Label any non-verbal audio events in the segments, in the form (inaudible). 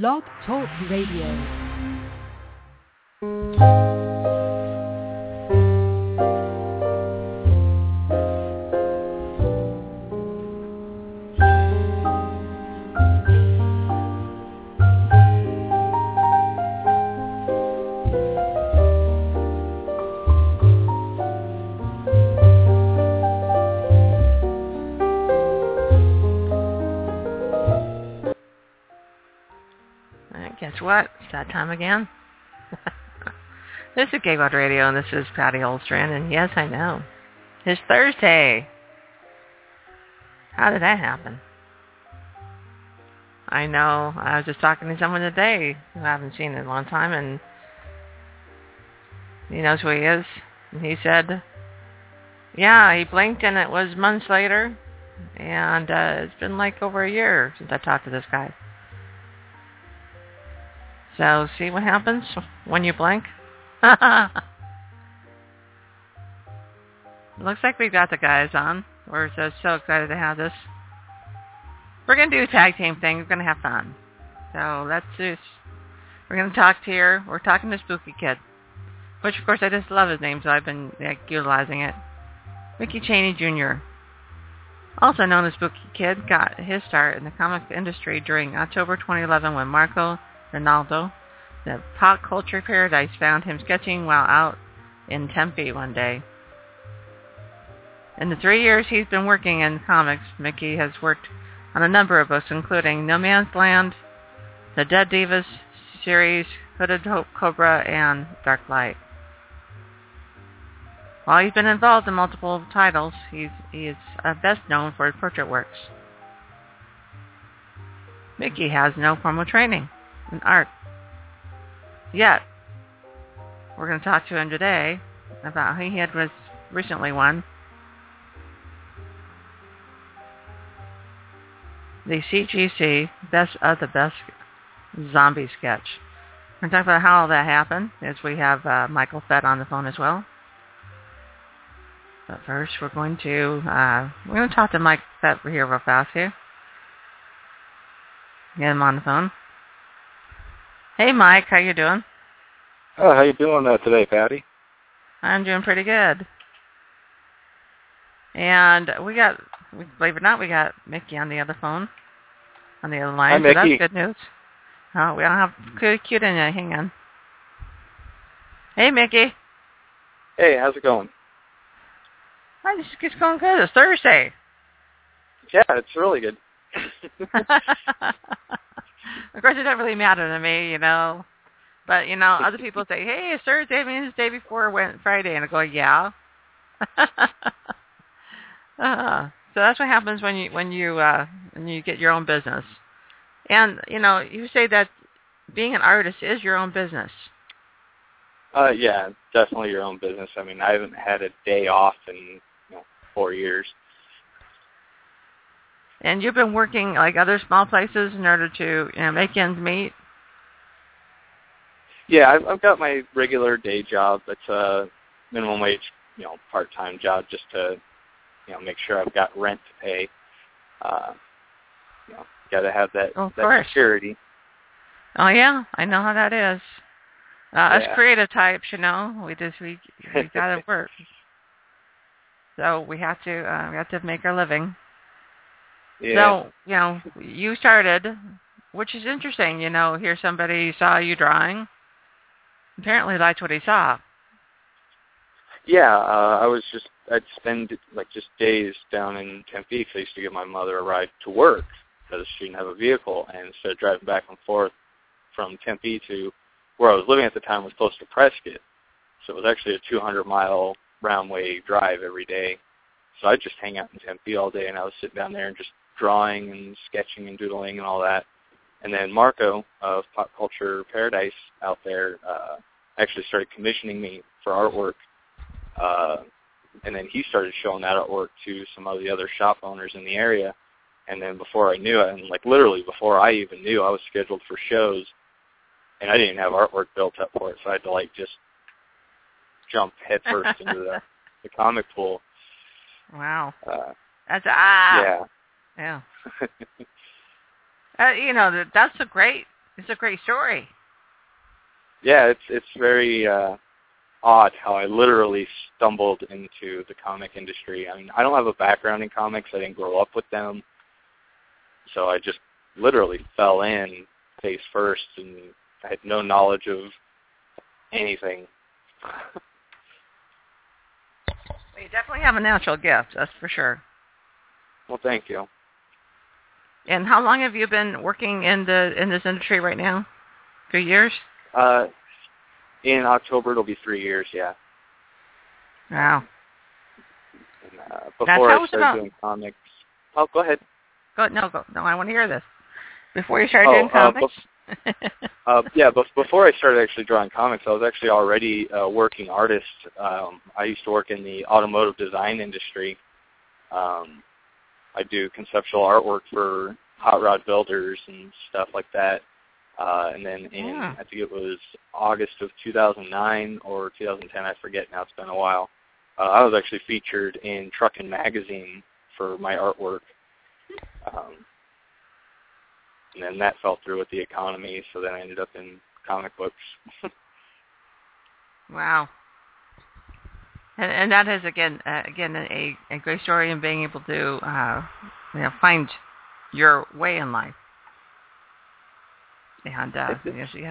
Blog Talk Radio. What? It's that time again. this is Gaywood Radio, and this is Patty Holstrand, and yes, I know. It's Thursday. How did that happen? I know. I was just talking to someone today who I haven't seen in a long time, and he knows who he is. And he said, yeah, he blinked, and it was months later, and uh, it's been like over a year since I talked to this guy. So see what happens when you blink? (laughs) Looks like we've got the guys on. We're so, so excited to have this. We're going to do a tag team thing. We're going to have fun. So let's just, we're going to talk to here. We're talking to Spooky Kid. Which, of course, I just love his name, so I've been like, utilizing it. Mickey Chaney Jr., also known as Spooky Kid, got his start in the comic industry during October 2011 when Marco Regalado, the pop culture paradise, found him sketching while out in Tempe one day. In the three years he's been working in comics, Mickey has worked on a number of books, including No Man's Land, the Dead Divas series, Hooded Hope Cobra, and Dark Light. While he's been involved in multiple titles, he's, he is uh, best known for his portrait works. Mickey has no formal training in art. Yet, we're going to talk to him today about he had was recently won the CGC Best of the Best Zombie Sketch. We're going to talk about how all that happened, as we have uh, Michael Fett on the phone as well. But first, we're going to uh, we're going to talk to Mike Fett here real fast here. Get him on the phone. Hey, Mike, how you doing? Oh, how you doing uh, today, Patty? I'm doing pretty good. And we got, believe it or not, we got Mickey on the other phone, on the other line. Hi, so Mickey. that's good news. Oh, we don't have cute, in there. Hang on. Hey, Mickey. Hey, how's it going? Hi, this is going good. It's Thursday. Yeah, it's really good. (laughs) (laughs) of course, it doesn't really matter to me, you know. But you know, other people say, "Hey, it's Thursday. I mean, it's the day before went Friday," and I go, "Yeah." (laughs) uh, so that's what happens when you when you uh, when you get your own business. And you know, you say that being an artist is your own business. uh, yeah, definitely your own business. I mean, I haven't had a day off in you know, four years. And you've been working like other small places in order to you know make ends meet. Yeah, I've, I've got my regular day job. It's a minimum wage, you know, part-time job just to, you know, make sure I've got rent to pay. Uh, you know, got to have that, Of that course. security. Oh yeah, I know how that is. Uh, Us creative types, you know, we just we we gotta (laughs) work. So we have to uh, we have to make our living. Yeah. So you know, you started, which is interesting. You know, here somebody saw you drawing. Apparently liked what he saw. Yeah, uh, I was just I'd spend like just days down in Tempe 'cause I used to give my mother a ride to work because she didn't have a vehicle, and instead of driving back and forth from Tempe to where I was living at the time was close to Prescott, so it was actually a 200 mile round way drive every day. So I'd just hang out in Tempe all day, and I was sitting down there and just drawing and sketching and doodling and all that. And then Marco of Pop Culture Paradise out there uh, actually started commissioning me for artwork uh, and then he started showing that artwork to some of the other shop owners in the area. And then before I knew it, and like literally before I even knew, I was scheduled for shows, and I didn't have artwork built up for it, so I had to like just jump headfirst into the, (laughs) the comic pool. Wow, Uh, that's ah yeah. Yeah. (laughs) Uh, you know that that's a great It's a great story. Yeah, it's it's very uh, odd how I literally stumbled into the comic industry. I mean, I don't have a background in comics. I didn't grow up with them, so I just literally fell in face first, and I had no knowledge of anything. Well, you definitely have a natural gift, that's for sure. Well, thank you. And how long have you been working in the in this industry right now? Three years. Uh, in October it'll be three years. Yeah. Wow. And, uh, before I started about... doing comics. Oh, go ahead. Go no go no. I want to hear this. Before you started oh, doing comics. Uh, (laughs) uh, yeah, but before I started actually drawing comics, I was actually already a working artist. Um, I used to work in the automotive design industry. Um, I do conceptual artwork for hot rod builders and stuff like that. Uh, and then in yeah. I think it was August of 2009 or 2010, I forget now. It's been a while. Uh, I was actually featured in Truckin' Magazine for my artwork. Um, and then that fell through with the economy, so then I ended up in comic books. (laughs) wow. And, and that is again, uh, again, a, a great story in being able to, uh, you know, find your way in life. And uh, you know, see,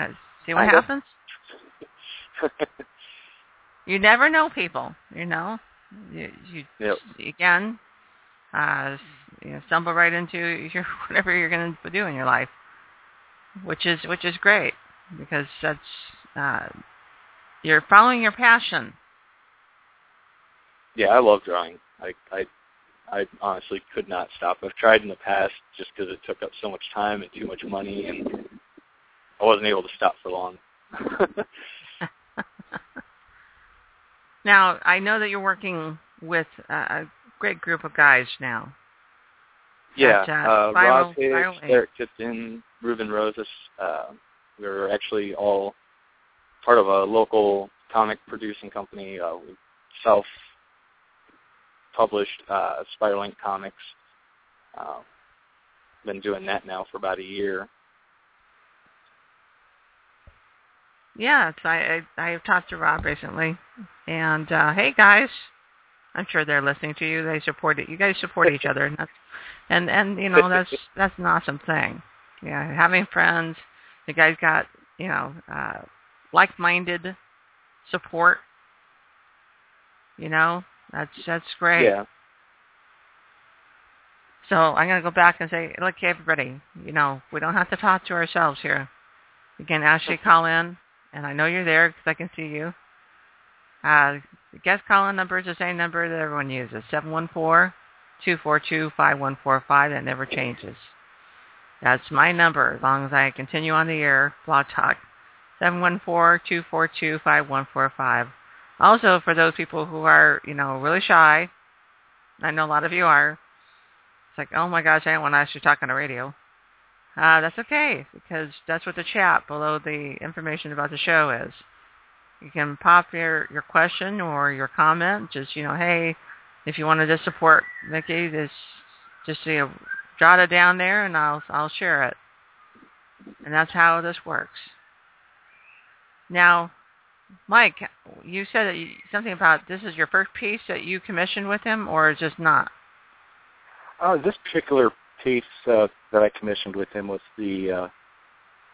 see what happens. you never know people, you know. You, you yep. again, uh, you know, stumble right into your (laughs) whatever you're going to do in your life, which is which is great because that's uh, you're following your passion. Yeah, I love drawing. I I I honestly could not stop. I've tried in the past just because it took up so much time and too much money, and I wasn't able to stop for long. (laughs) now I know that you're working with a great group of guys now. Yeah, at, uh, uh, Rob Spiral Derrick Tipton, Ruben Rosas. Uh, we were actually all part of a local comic producing company. Uh, we self-published uh, Spiral Ink Comics. Uh, been doing that now for about a year. Yes, I, I I have talked to Rob recently, and uh, hey guys, I'm sure they're listening to you. They support it. You guys support each other, and that's and and you know that's (laughs) that's an awesome thing. Yeah, having friends. You guys got you know uh, like-minded support. You know that's that's great. Yeah. So I'm gonna go back and say, look, everybody, you know, we don't have to talk to ourselves here. You can actually call in, and I know you're there because I can see you. Uh, the guest call-in number is the same number that everyone uses, 714-242-5145. That never changes. That's my number as long as I continue on the air, Blog Talk. 714-242-5145. Also, for those people who are, you know, really shy, I know a lot of you are, it's like, oh my gosh, I don't want to actually talk on the radio. Uh, that's okay, because that's what the chat below the information about the show is. You can pop your, your question or your comment. Just, you know, hey, if you want to just support Mickey, just, just you know, jot it down there and I'll, I'll share it. And that's how this works. Now, Mike, you said that you, something about this is your first piece that you commissioned with him, or is just not? Uh, this particular piece uh, that I commissioned with him was the uh,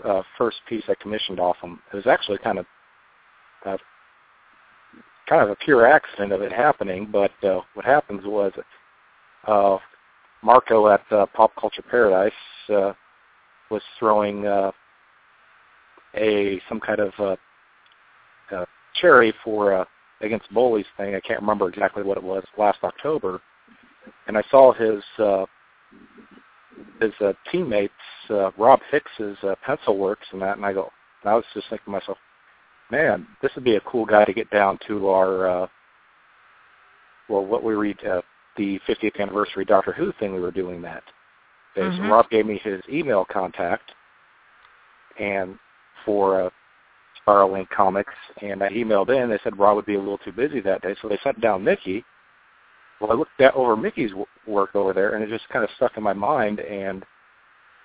uh, first piece I commissioned off him. It was actually kind of uh, kind of a pure accident of it happening. But uh, what happens was uh, Marco at uh, Pop Culture Paradise uh, was throwing uh, a some kind of uh, charity for uh, against bullies thing. I can't remember exactly what it was last October, and I saw his uh, his uh, teammates uh, Rob Hicks's uh, pencil works and that, and I go, and I was just thinking to myself, man, this would be a cool guy to get down to our, uh, well, what we read, uh, the 50th anniversary Doctor Who thing we were doing that. Mm-hmm. So Rob gave me his email contact and for uh, Spiral Comics, and I emailed in. They said Rob would be a little too busy that day, so they sent down Mickey. Well, I looked at over Mickey's work over there, and it just kind of stuck in my mind, and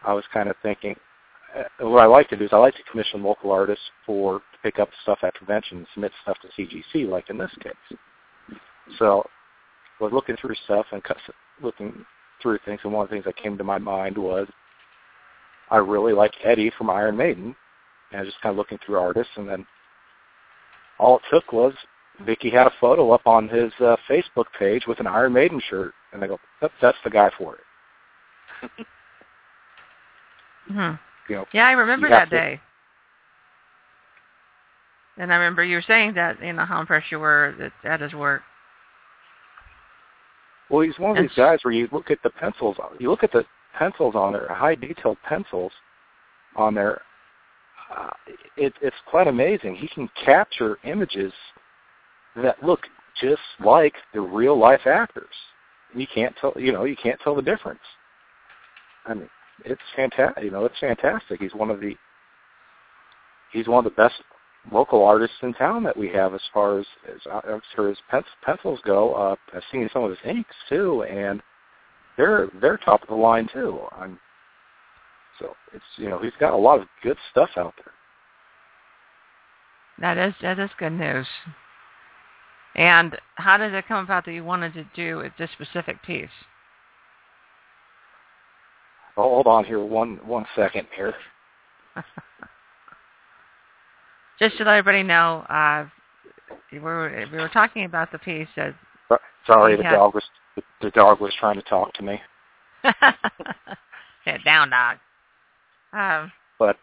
I was kind of thinking, uh, what I like to do is I like to commission local artists for to pick up stuff at convention and submit stuff to CGC, like in this case. So I was looking through stuff and looking through things, and one of the things that came to my mind was I really like Eddie from Iron Maiden, and I was just kind of looking through artists, and then all it took was Mickey had a photo up on his uh, Facebook page with an Iron Maiden shirt, and I go, yep, that's the guy for it. (laughs) hmm You know, yeah, I remember that to, day. And I remember you were saying that, you know, how impressed you were at his work. Well, he's one of these guys where you look at the pencils, you look at the pencils on there, high detailed pencils on there. Uh, it, it's quite amazing. He can capture images that look just like the real life actors. You can't tell, you know, you can't tell the difference. I mean, it's fantastic. You know, it's fantastic. He's one of the he's one of the best local artists in town that we have as far as as, as far as pencils go. Uh, I've seen some of his inks too, and they're they're top of the line too. I'm, so it's you know he's got a lot of good stuff out there. That is that is good news. And how did it come about that you wanted to do this specific piece? Oh, hold on here one one second here. (laughs) Just to let everybody know, uh, we were we were talking about the piece that. Sorry, the had... dog was the dog was trying to talk to me. (laughs) Sit down, dog. Um, but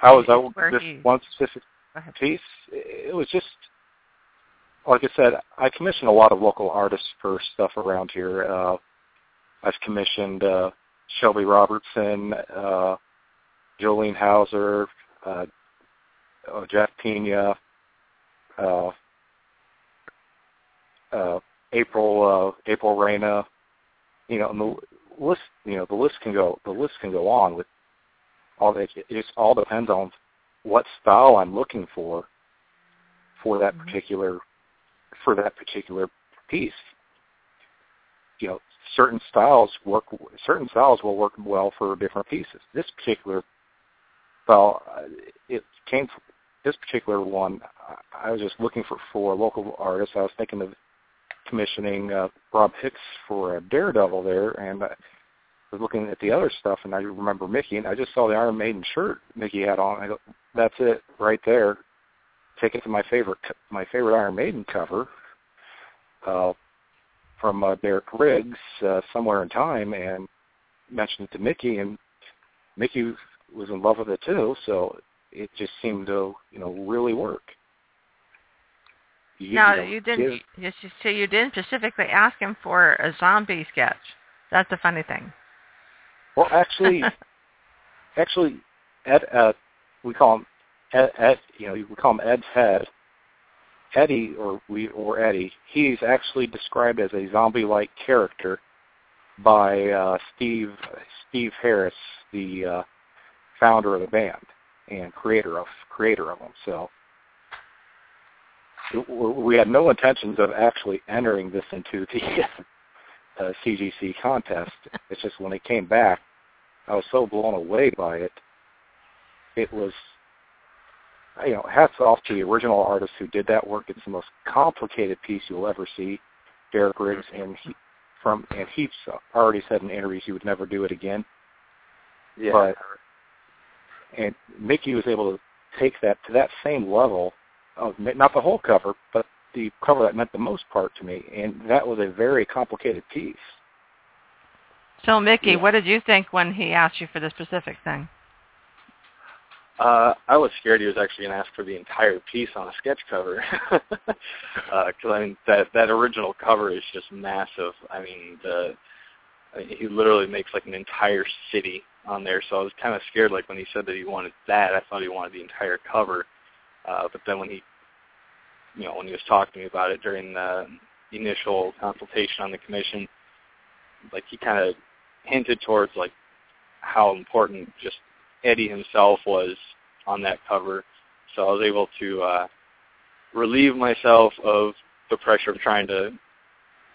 I was I, this one specific piece. It was just like I said. I commissioned a lot of local artists for stuff around here. Uh, I've commissioned uh, Shelby Robertson, uh, Jolene Hauser, uh, uh, Jeff Pena, uh, uh, April uh, April Reyna, you know, and the list you know the list can go the list can go on with all that. It just all depends on what style I'm looking for for that mm-hmm. particular for that particular piece. You know, certain styles work. Certain styles will work well for different pieces. This particular style, uh, it came this particular one, I was just looking for for local artists. I was thinking of commissioning uh, Rob Hicks for a Daredevil there, and I was looking at the other stuff, and I remember Mickey, and I just saw the Iron Maiden shirt Mickey had on. I go, that's it right there. Take it to my favorite my favorite Iron Maiden cover uh, from uh, Derek Riggs, uh, somewhere in time, and mentioned it to Mickey, and Mickey was in love with it too. So it just seemed to you know really work. You, no, you, know, you didn't. Give, so you didn't specifically ask him for a zombie sketch. That's the funny thing. Well, actually, (laughs) actually, Ed, uh, we call him Ed, Ed. You know, we call him Ed's head. Eddie, or we, or Eddie, he's actually described as a zombie-like character by uh, Steve Steve Harris, the uh, founder of the band and creator of creator of them. So we had no intentions of actually entering this into the (laughs) uh, CGC contest. It's just when it came back, I was so blown away by it. It was, you know, hats off to the original artist who did that work. It's the most complicated piece you'll ever see. Derek Riggs and he, from and he's already said in interviews he would never do it again. Yeah. But and Mickey was able to take that to that same level of not the whole cover, but the cover that meant the most part to me, and that was a very complicated piece. So, Mickey, yeah. what did you think when he asked you for the specific thing? Uh, I was scared he was actually going to ask for the entire piece on a sketch cover, because (laughs) uh, I mean that that original cover is just massive. I mean, the I mean, he literally makes like an entire city on there. So I was kind of scared, like when he said that he wanted that, I thought he wanted the entire cover. Uh, but then when he, you know, when he was talking to me about it during the initial consultation on the commission, like he kind of hinted towards like how important just Eddie himself was on that cover. So I was able to uh, relieve myself of the pressure of trying to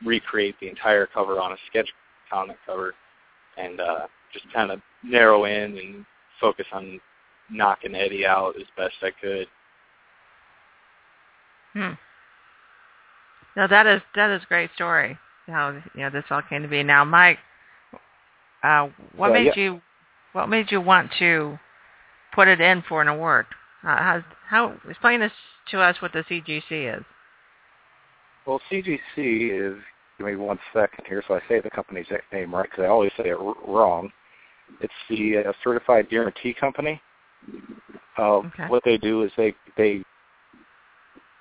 recreate the entire cover on a sketch comic cover and uh, just kind of narrow in and focus on knocking Eddie out as best I could. Hmm. No, that is that is a great story. How you know this all came to be. Now, Mike, uh, what Yeah, made yeah. you what made you want to put it in for an award? Uh, how how explain this to us what the CGC is. Well, CGC is, give me one second here so I say the company's name right because I always say it r- wrong. It's the uh, Certified Guaranty Company. Uh, Okay. What they do is they, they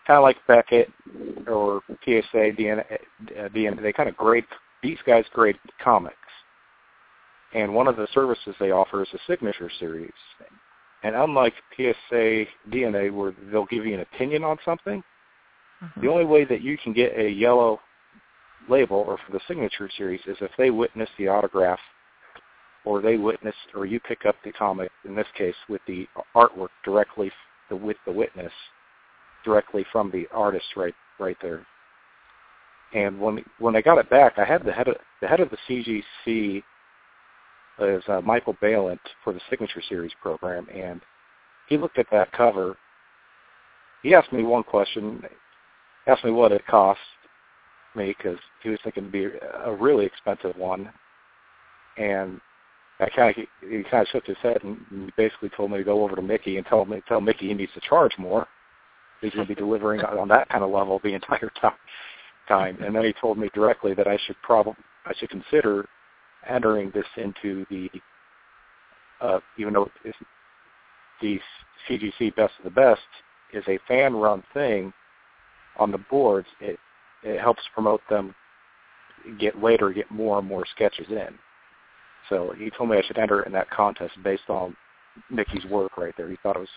kind of like Beckett or PSA, DNA, uh, DNA, they kind of grade, these guys grade comics. And one of the services they offer is a signature series. And unlike PSA DNA where they'll give you an opinion on something, Mhm. the only way that you can get a yellow label or for the signature series is if they witness the autograph or they witness or you pick up the comic, in this case with the artwork directly with the witness directly from the artist right right there. And when when I got it back, I had the head of the head of the CGC is uh, Michael Balint for the signature series program, and he looked at that cover. He asked me one question asked me what it cost me because he was thinking it'd be a really expensive one, and I kind of he kind of shook his head and basically told me to go over to Mickey and tell me tell Mickey he needs to charge more. He's going to be delivering on that kind of level the entire time. Time, and then he told me directly that I should probably I should consider entering this into the uh, even though it's the CGC Best of the Best is a fan-run thing on the boards, it it helps promote them get later get more and more sketches in. So he told me I should enter in that contest based on Mickey's work right there. He thought it was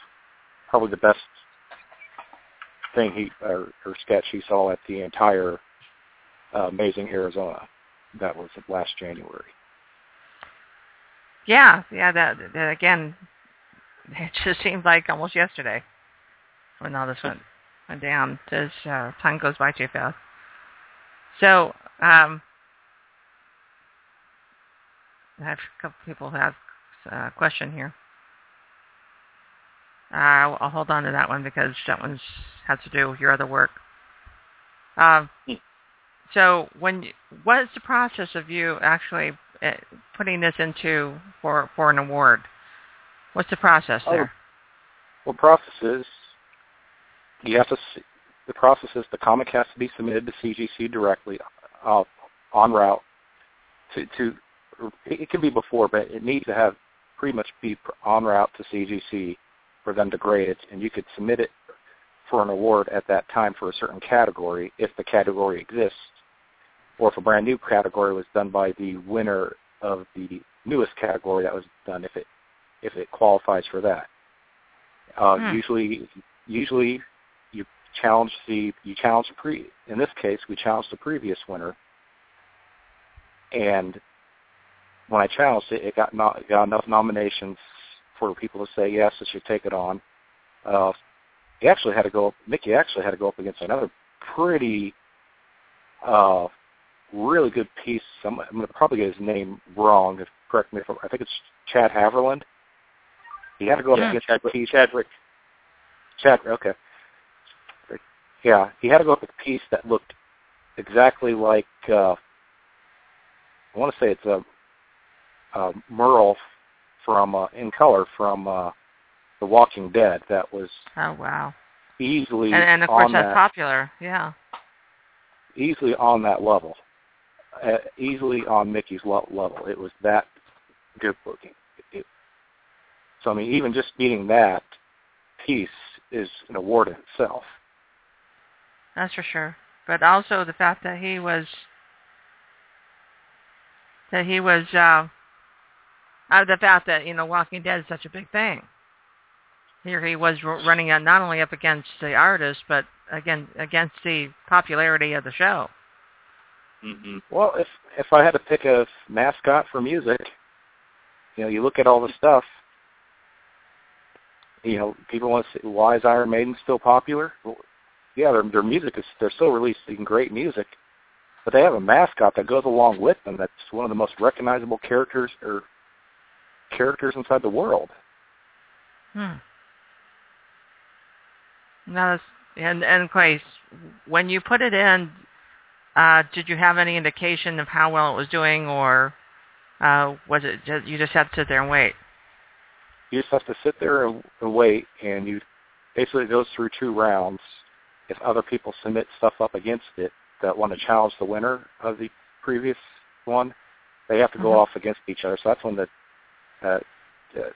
probably the best thing he or, or sketch he saw at the entire uh, Amazing Arizona. That was last January. Yeah, yeah. That, that again, (laughs) it just seemed like almost yesterday when all this went went down. As uh, time goes by too fast. So, um, I have a couple people who have a question here. Uh, I'll, I'll hold on to that one because that one has to do with your other work. Um, Hmm. so, when what is the process of you actually uh, putting this into for for an award? What's the process Oh, there? Well, process is you have to. s- The process is the comic has to be submitted to CGC directly uh, en route to to. It it can be before, but it needs to have pretty much be on route to CGC for them to grade it, and you could submit it for an award at that time for a certain category if the category exists, or if a brand new category was done by the winner of the newest category that was done if it if it qualifies for that. Uh, Hmm. Usually, usually you challenge the you challenge the pre. In this case, we challenged the previous winner, and when I challenged it, it got no, it got enough nominations for people to say yes, it should take it on. Uh, he actually had to go. Mickey actually had to go up against another pretty, uh, really good piece. I'm, I'm going to probably get his name wrong. If correct me if I'm, I think it's Chad Haverland. He had to go up Yeah, against Chad, a piece. Chadwick. Chad. Okay. Yeah, he had to go up with a piece that looked exactly like. uh I want to say it's a, a Merle from uh, in color from uh The Walking Dead. That was Oh wow! easily And, and of course on that's that popular. Yeah. easily on that level, uh, easily on Mickey's lo- level. It was that good looking. It, so I mean, even just beating that piece is an award in itself. That's for sure. But also the fact that he was that he was uh, uh the fact that you know Walking Dead is such a big thing. Here he was r- running uh, not only up against the artist, but again against the popularity of the show. hmm Well, if if I had to pick a mascot for music, you know, you look at all the stuff. You know, people want to say, why is Iron Maiden still popular? Well, yeah, their their music is they're still releasing great music, but they have a mascot that goes along with them. That's one of the most recognizable characters or characters inside the world. Hmm. Now, and and Clay, when you put it in, uh, did you have any indication of how well it was doing, or uh, was it just, you just had to sit there and wait? You just have to sit there and, and wait, and you basically it goes through two rounds. If other people submit stuff up against it that want to challenge the winner of the previous one, they have to go Mhm. off against each other. So that's when the uh, uh,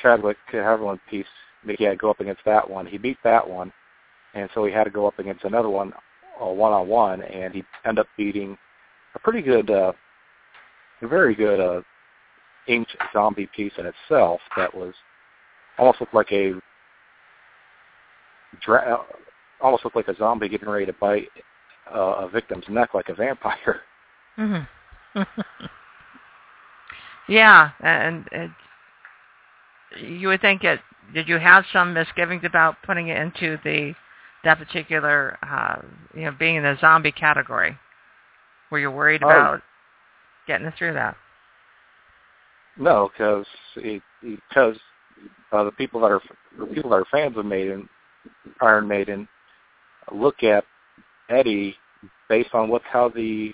Chadwick Haviland piece, Mickey had to go up against that one. He beat that one, and so he had to go up against another one, uh, one-on-one, and he ended up beating a pretty good, uh, a very good uh, inked zombie piece in itself that was almost looked like a dra- uh, almost looked like a zombie getting ready to bite uh, a victim's neck like a vampire. Mm-hmm. (laughs) yeah, and it, you would think it. Did you have some misgivings about putting it into the that particular, uh, you know, being in the zombie category? Were you worried Oh. about getting it through that? No, because because uh, the people that are the people that are fans of Maiden, Iron Maiden, look at Eddie based on what how the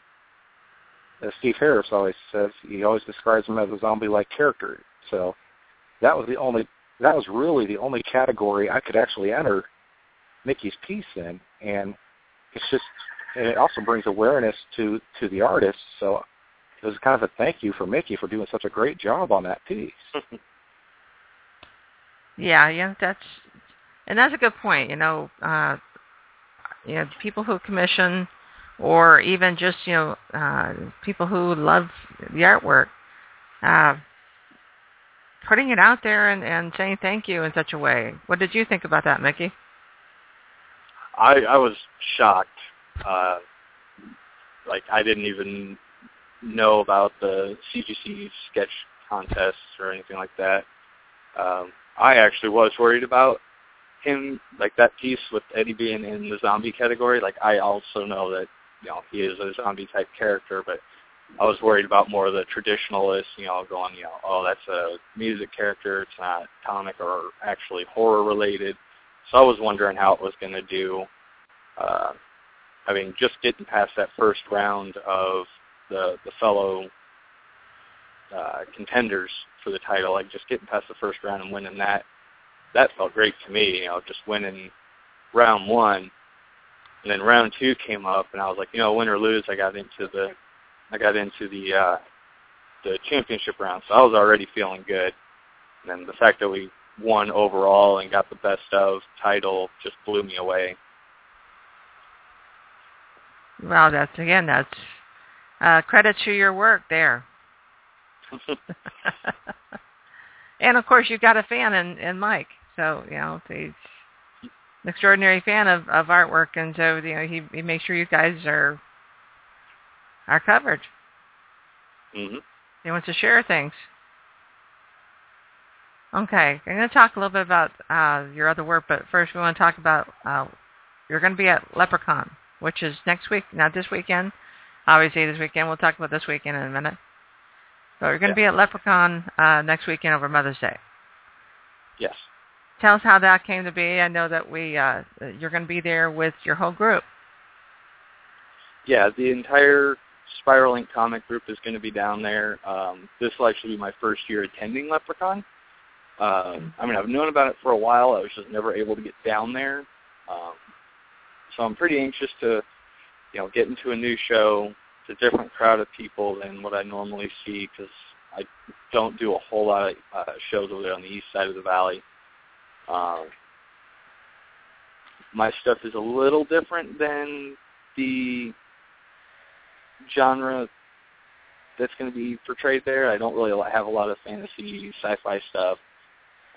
as Steve Harris always says, he always describes him as a zombie-like character. So that was the only that was really the only category I could actually enter Mickey's piece in, and it's just and it also brings awareness to to the artist. So it was kind of a thank you for Mickey for doing such a great job on that piece. (laughs) Yeah, yeah, that's and that's a good point. You know, uh, you know, people who commission, or even just you know, uh, people who love the artwork, uh, putting it out there and, and saying thank you in such a way. What did you think about that, Mickey? I I was shocked. Uh, like I didn't even know about the CGC sketch contests or anything like that. Um, I actually was worried about him, like that piece with Eddie being in the zombie category. Like I also know that you know he is a zombie type character, but I was worried about more of the traditionalists, you know, going, you know, oh, that's a music character, it's not comic or actually horror related. So I was wondering how it was going to do. Uh, I mean, just getting past that first round of the the fellow uh, contenders for the title, like just getting past the first round and winning that, that felt great to me. You know, just winning round one, and then round two came up, and I was like, you know, win or lose, I got into the I got into the uh, the championship round, so I was already feeling good. And then the fact that we won overall and got the best of title just blew me away. Well, that's again, that's uh, credit to your work there. (laughs) (laughs) and of course, you've got a fan in, in Mike, so you know he's an extraordinary fan of, of artwork, and so you know he he makes sure you guys are are covered. hmm He wants to share things. Okay, I'm going to talk a little bit about uh, your other work, but first we want to talk about uh, you're going to be at Leprechaun, which is next week, not this weekend. Obviously, this weekend. We'll talk about this weekend in a minute. So you're going to Yeah. be at Leprechaun uh, next weekend over Mother's Day. Yes. Tell us how that came to be. I know that we uh, you're going to be there with your whole group. Yeah, the entire Spiral Ink comic group is going to be down there. Um, this will actually be my first year attending Leprechaun. Um, I mean, I've known about it for a while. I was just never able to get down there. Um, so I'm pretty anxious to, you know, get into a new show. It's a different crowd of people than what I normally see because I don't do a whole lot of uh, shows over there on the east side of the valley. Um, my stuff is a little different than the genre that's going to be portrayed there. I don't really have a lot of fantasy, sci-fi stuff,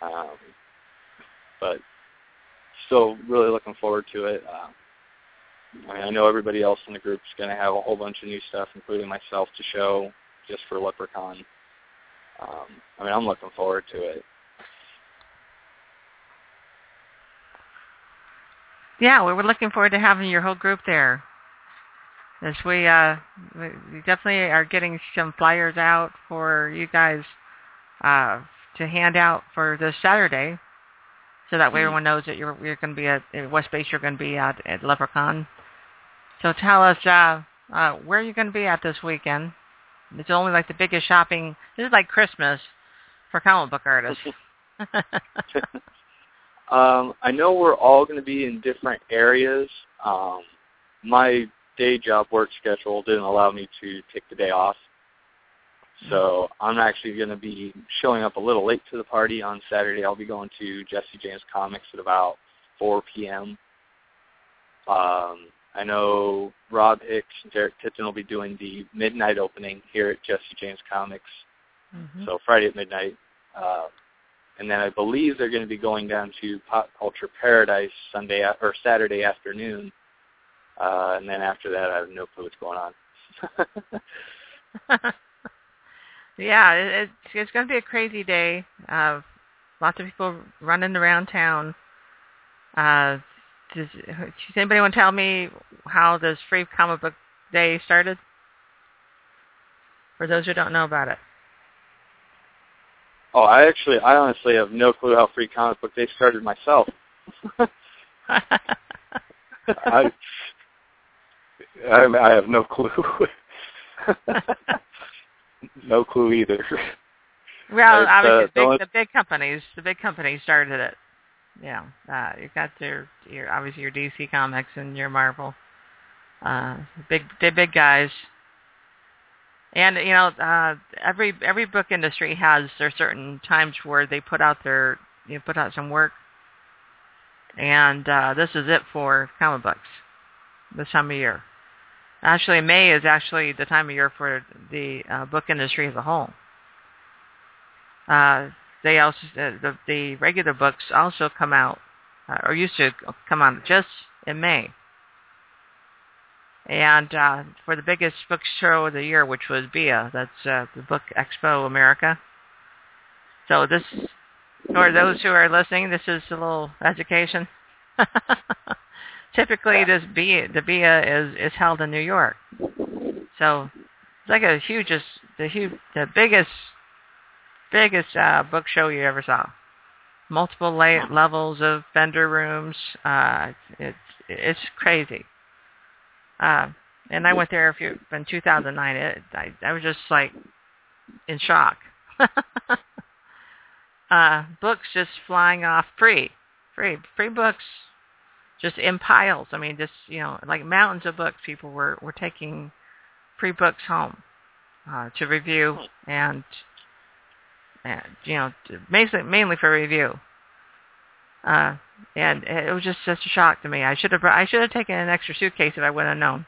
um, but still really looking forward to it. Um, I mean, I know everybody else in the group is going to have a whole bunch of new stuff, including myself, to show just for Leprechaun. Um, I mean, I'm looking forward to it. Yeah, we are looking forward to having your whole group there. As we uh we definitely are getting some flyers out for you guys uh to hand out for this Saturday so that way everyone knows that you're you're going to be at, at West Base. You're going to be at, at Leprechaun. So tell us, uh, uh, where you're going to be at this weekend? It's only like the biggest shopping. This is like Christmas for comic book artists. (laughs) (laughs) um, I know we're all going to be in different areas. Um, my day job work schedule didn't allow me to take the day off. So I'm actually going to be showing up a little late to the party on Saturday. I'll be going to Jesse James Comics at about 4 p.m. Um, I know Rob Hicks and Derrick Tipton will be doing the midnight opening here at Jesse James Comics. Mm-hmm. So Friday at midnight. Uh, and then I believe they're going to be going down to Pop Culture Paradise Sunday or Saturday afternoon. Uh, and then after that, I have no clue what's going on. (laughs) yeah, it's it's going to be a crazy day. Uh, lots of people running around town. Uh, does, does anybody want to tell me how this free comic book day started? For those who don't know about it. Oh, I actually, I honestly have no clue how Free Comic Book Day started myself. (laughs) I, I I have no clue. (laughs) no clue either. Well, It's, obviously uh, the, big, the big companies, the big companies started it. Yeah, uh, you've got your, your obviously your DC Comics and your Marvel, uh, big, the big guys. And you know, uh, every every book industry has their certain times where they put out their you know, put out some work, and uh, this is it for comic books this time of year. Actually, May is actually the time of year for the uh, book industry as a whole. Uh, they also uh, the the regular books also come out uh, or used to come out just in May. And uh, for the biggest book show of the year, which was BIA, that's uh, the Book Expo America. So this, for those who are listening, this is a little education. (laughs) Typically, this BIA, the BIA is is held in New York. So it's like a hugest, the huge, the biggest biggest uh, book show you ever saw. Multiple la- levels of vendor rooms. Uh, it's it's crazy. Uh, and I went there a few in 2009. It, I, I was just like in shock. (laughs) uh, books just flying off free, free, free books, just in piles. I mean, just you know, like mountains of books. People were were taking free books home uh, to review and and you know mainly mainly for review. Uh, and it was just just a shock to me. I should have I should have taken an extra suitcase if I would have known,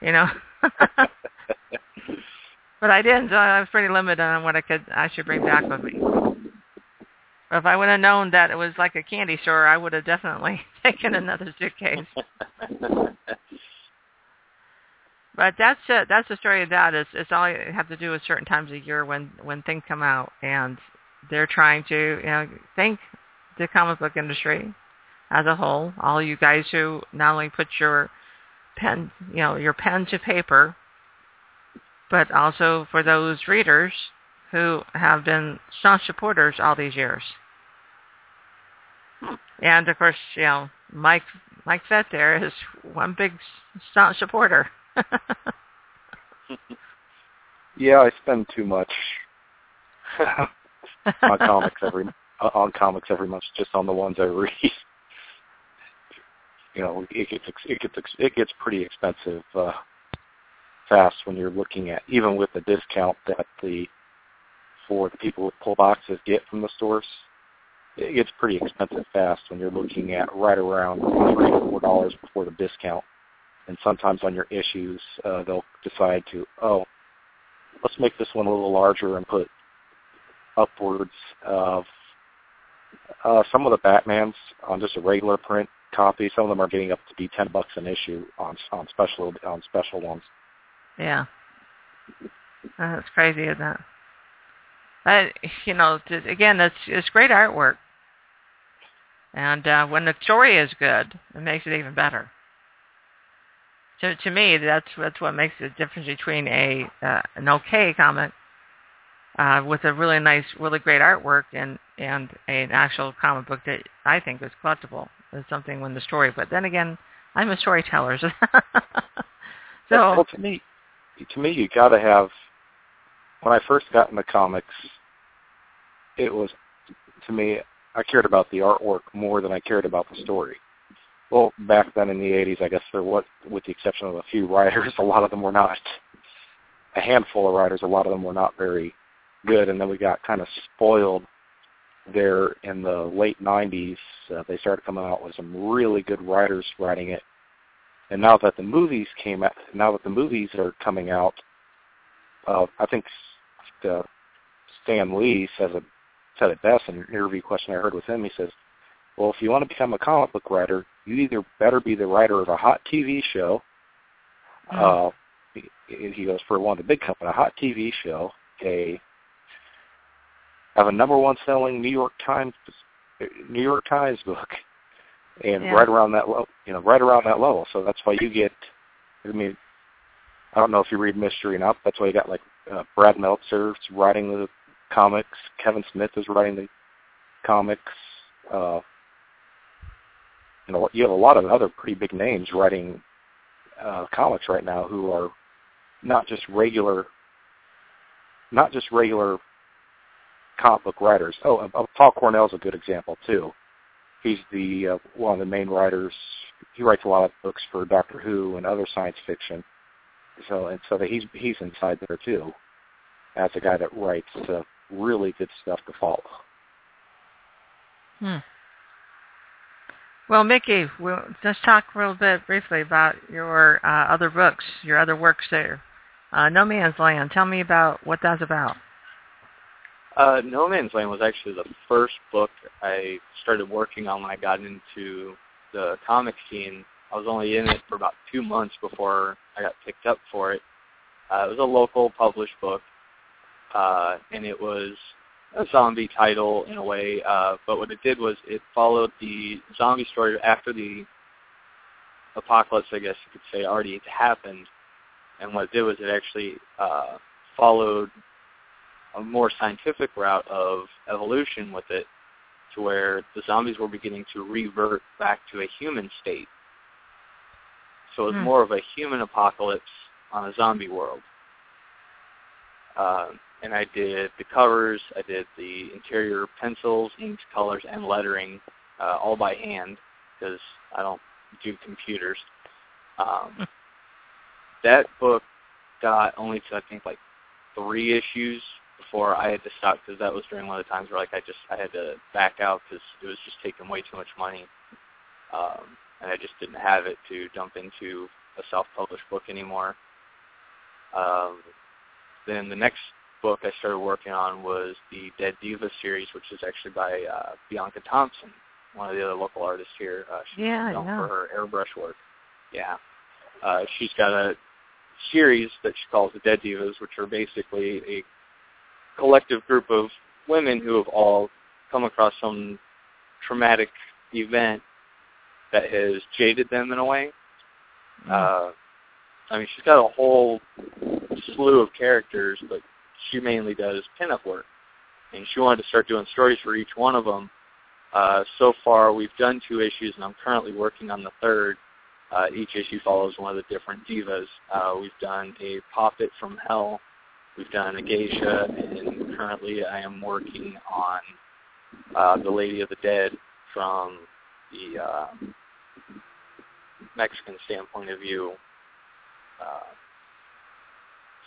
you know. (laughs) but I didn't. So I was pretty limited on what I could I should bring back with me. But if I would have known that it was like a candy store, I would have definitely (laughs) taken another suitcase. (laughs) But that's it. That's the story of that. Is it's all you have to do with certain times of year when when things come out, and they're trying to you know thank the comic book industry as a whole. All you guys who not only put your pen, you know, your pen to paper, but also for those readers who have been staunch supporters all these years. And of course, you know, Mike Mike Fett there is one big staunch supporter. (laughs) yeah, I spend too much (laughs) on comics every on comics every month, just on the ones I (laughs) read. you know, it gets it gets it gets pretty expensive uh, fast when you're looking at even with the discount that the for the people with pull boxes get from the stores. It gets pretty expensive fast when you're looking at right around three to four dollars before the discount. And sometimes on your issues, uh, they'll decide to, oh, let's make this one a little larger and put upwards of uh, some of the Batmans on just a regular print copy. Some of them are getting up to be ten bucks an issue on on special on special ones. Yeah, that's crazy, isn't it? But you know, again, it's it's great artwork, and uh, when the story is good, it makes it even better. To to me, that's that's what makes the difference between a uh, an okay comic uh, with a really nice, really great artwork and and an actual comic book that I think is collectible. Is something when the story. But then again, I'm a storyteller. (laughs) so well, to me, to me, you got to have. When I first got into comics, it was to me I cared about the artwork more than I cared about the story. Well, back then in the 80s, I guess there was, with the exception of a few (laughs) writers, a lot of them were not. A handful of writers, a lot of them were not very good, and then we got kind of spoiled there in the late 90s. Uh, they started coming out with some really good writers writing it, and now that the movies came out, now that the movies are coming out, uh, I think uh, Stan Lee says it said it best in an interview question I heard with him. He says, "Well, if you want to become a comic book writer, you either better be the writer of a hot TV show." Mm. Uh, he, goes for one of the big companies, a hot TV show, a have a number one selling New York Times New York Times book, and yeah. right around that level, you know, right around that level. So that's why you get. I mean, I don't know if you read Mystery enough. That's why you got like uh, Brad Meltzer writing the comics. Kevin Smith is writing the comics. Uh, you know, you have a lot of other pretty big names writing uh, comics right now who are not just regular, not just regular comic book writers. Oh, uh, Paul Cornell's a good example too. He's the uh, one of the main writers. He writes a lot of books for Doctor Who and other science fiction. So and so that he's he's inside there too, as a guy that writes uh, really good stuff to follow. Hmm. Well, Mickey, we'll just talk a little bit briefly about your uh, other books, your other works there. Uh, no Man's Land. Tell me about what that's about. Uh, no Man's Land was actually the first book I started working on when I got into the comic scene. I was only in it for about two months before I got picked up for it. Uh, it was a local published book, uh, and it was a zombie title in a way. Uh, but what it did was it followed the zombie story after the apocalypse, I guess you could say, already happened. And what it did was it actually uh, followed a more scientific route of evolution with it to where the zombies were beginning to revert back to a human state. So it was hmm. more of a human apocalypse on a zombie world. Uh, and I did the covers, I did the interior pencils, inks, colors, and lettering uh, all by hand because I don't do computers. Um, hmm. that book got only to I think like three issues before I had to stop because that was during one of the times where like I just I had to back out because it was just taking way too much money, um, and I just didn't have it to dump into a self-published book anymore. Um, then the next book I started working on was the Dead Diva series, which is actually by uh, Bianca Thompson, one of the other local artists here. Uh, she's yeah, known for her airbrush work. Yeah, uh, she's got a series that she calls the Dead Divas, which are basically a collective group of women who have all come across some traumatic event that has jaded them in a way. Mm. Uh, I mean, she's got a whole slew of characters, but she mainly does pinup work. And she wanted to start doing stories for each one of them. Uh, so far, we've done two issues, and I'm currently working on the third. Uh, each issue follows one of the different divas. Uh, we've done a Poppet from Hell, We've done a geisha, and currently I am working on uh, the Lady of the Dead from the uh, Mexican standpoint of view. Uh,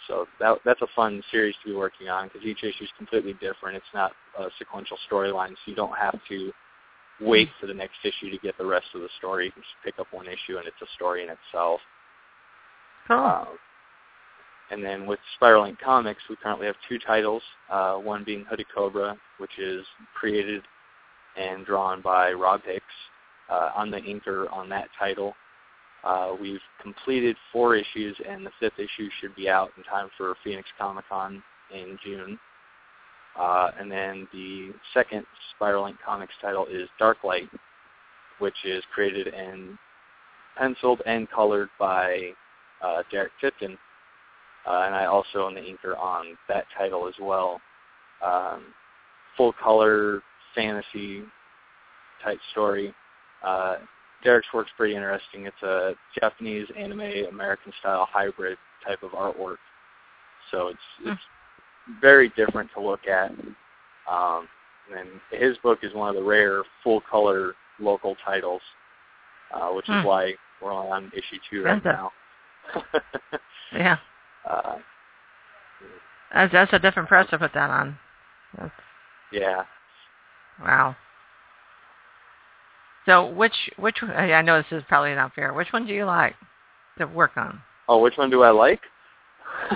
so that that's a fun series to be working on because each issue is completely different. It's not a sequential storyline, so you don't have to wait for the next issue to get the rest of the story. You can just pick up one issue and it's a story in itself. Cool. Uh, and then with Spiral Ink Comics, we currently have two titles, uh, one being Hooded Cobra, which is created and drawn by Rob Hicks. Uh, I'm the inker on that title. Uh, we've completed four issues, and the fifth issue should be out in time for Phoenix Comic Con in June. Uh, and then the second Spiral Ink Comics title is Dark Light, which is created and penciled and colored by uh, Derrick Tipton, uh, and I also am the inker on that title as well. um, full color fantasy type story. Uh, Derrick's work's pretty interesting. It's a Japanese anime American style hybrid type of artwork. So it's Hmm. it's very different to look at. Um, and his book is one of the rare full color local titles, uh, which Hmm. is why we're on issue two right now. (laughs) Yeah. Uh, That's, that's a different press to put that on. That's, yeah. wow. So which which I know this is probably not fair. Which one do you like to work on? Oh, which one do I like?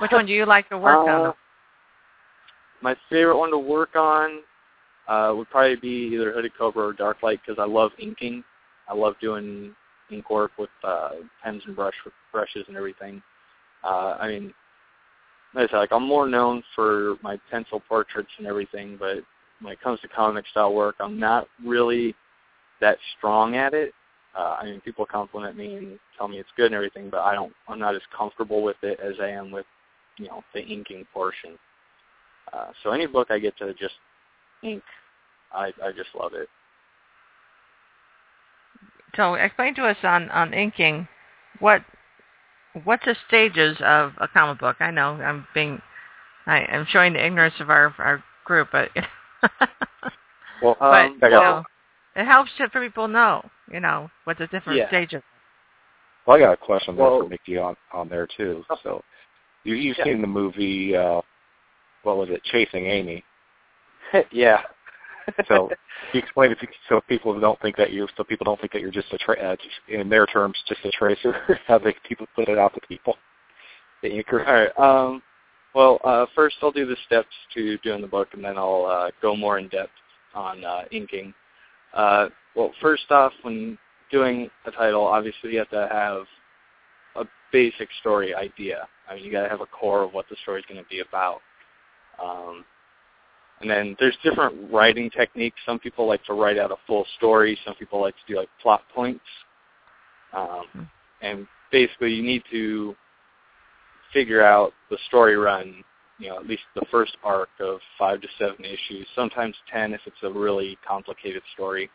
Which one do you like to work (laughs) Uh, on? My favorite one to work on uh, would probably be either Hooded Cobra or Darklight because I love inking. I love doing ink work with uh, pens and brush brushes and everything. Uh, I mean, like I said, like I'm more known for my pencil portraits and everything, but when it comes to comic style work, I'm not really that strong at it. Uh, I mean, people compliment me and tell me it's good and everything, but I don't. I'm not as comfortable with it as I am with, you know, the inking portion. Uh, so any book I get to just ink, I I just love it. So explain to us on on inking, what what's the stages of a comic book? I know I'm being I am showing the ignorance of our our group, but (laughs) Well, but Um, you I know, it helps to- for people know, you know, what the different Yeah. stages. well, I got a question there Well- for Mickey on on there too. So, you you've Yeah. seen the movie? Uh, what was it? Chasing Amy. (laughs) yeah. So, you explain it to, so people don't think that you so people don't think that you're just a tra- uh, in their terms just a tracer. (laughs) How they people put it out to people. The inker. All right. Um, well, uh, first I'll do the steps to doing the book, and then I'll uh, go more in depth on uh, inking. Uh, well, first off, when doing a title, obviously you have to have a basic story idea. I mean, you got to have a core of what the story is going to be about. Um, and then there's different writing techniques. Some people like to write out a full story. Some people like to do like plot points. Um, and basically, you need to figure out the story run, you know, at least the first arc of five to seven issues, sometimes ten if it's a really complicated story.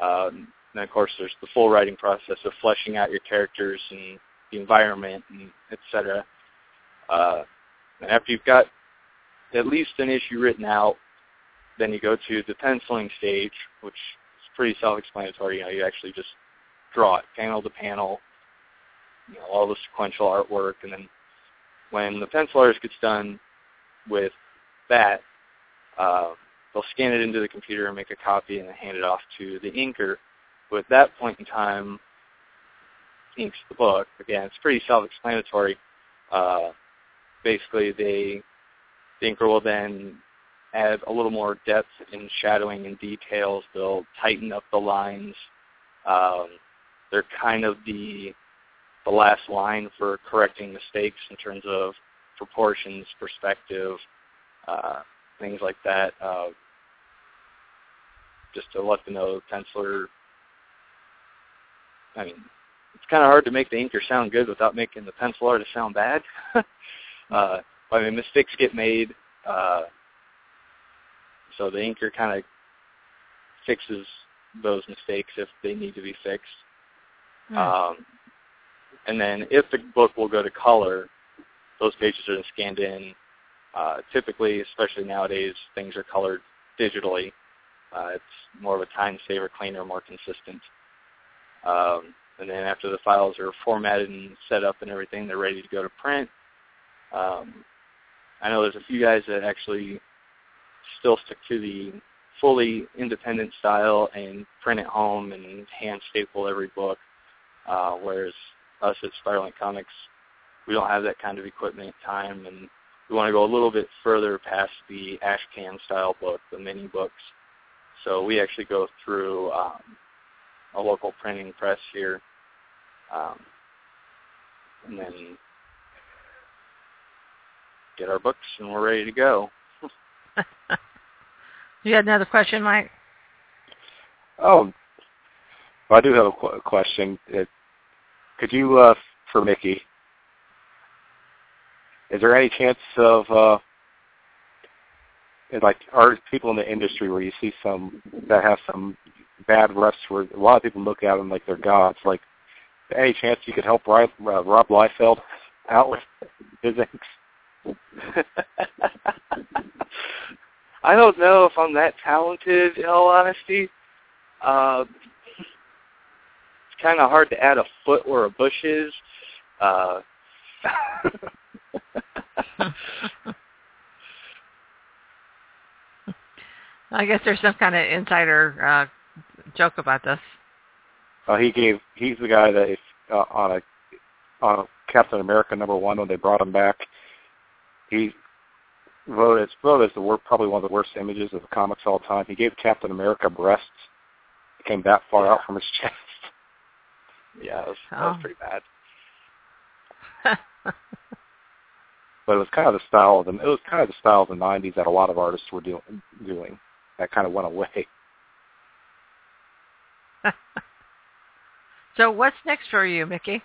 Um, and of course, there's the full writing process of fleshing out your characters and the environment and et cetera. Uh, and after you've got at least an issue written out, then you go to the penciling stage, which is pretty self-explanatory. You know, you actually just draw it panel to panel, you know, all the sequential artwork, and then when the pencil artist gets done with that, uh, they'll scan it into the computer and make a copy and then hand it off to the inker, who at that point in time inks the book. Again, it's pretty self-explanatory. Uh, basically, they inker will then add a little more depth in shadowing and details. They'll tighten up the lines. Um, they're kind of the the last line for correcting mistakes in terms of proportions, perspective, uh, things like that. Uh, just to let them know the penciler. I mean, it's kind of hard to make the inker sound good without making the pencil artist sound bad. (laughs) uh, I mean, mistakes get made, uh, so the inker kind of fixes those mistakes if they need to be fixed. Hmm. Um, and then if the book will go to color, those pages are scanned in. Uh, typically, especially nowadays, things are colored digitally. Uh, it's more of a time saver, cleaner, more consistent. Um, and then after the files are formatted and set up and everything, they're ready to go to print. Um, I know there's a few guys that actually still stick to the fully independent style and print at home and hand staple every book, uh, whereas us at Spiral Ink Comics, we don't have that kind of equipment, time, and we want to go a little bit further past the ashcan style book, the mini books. So we actually go through um, a local printing press here, um, and then get our books, and we're ready to go. (laughs) you had another question, Mike? Oh, well, I do have a qu- question. It, could you, uh, for Mickey, is there any chance of uh, like are people in the industry where you see some that have some bad refs where a lot of people look at them like they're gods. Like, any chance you could help Rob, uh, Rob Liefeld out with his inks? (laughs) I don't know if I'm that talented, in all honesty. Uh, it's kind of hard to add a foot where a bush is. Uh, (laughs) I guess there's some kind of insider uh, joke about this. Uh, he gave. He's the guy that uh, on a on a Captain America number one when they brought him back, he voted it's voted as the worst, probably one of the worst images of the comics all time. He gave Captain America breasts. It came that far Yeah. out from his (laughs) chest. yeah, that was, that was Oh. pretty bad. (laughs) But it was kind of the style of them. It was kind of the style of the '90s that a lot of artists were doing. Doing that kind of went away. (laughs) so what's next for you, Mickey?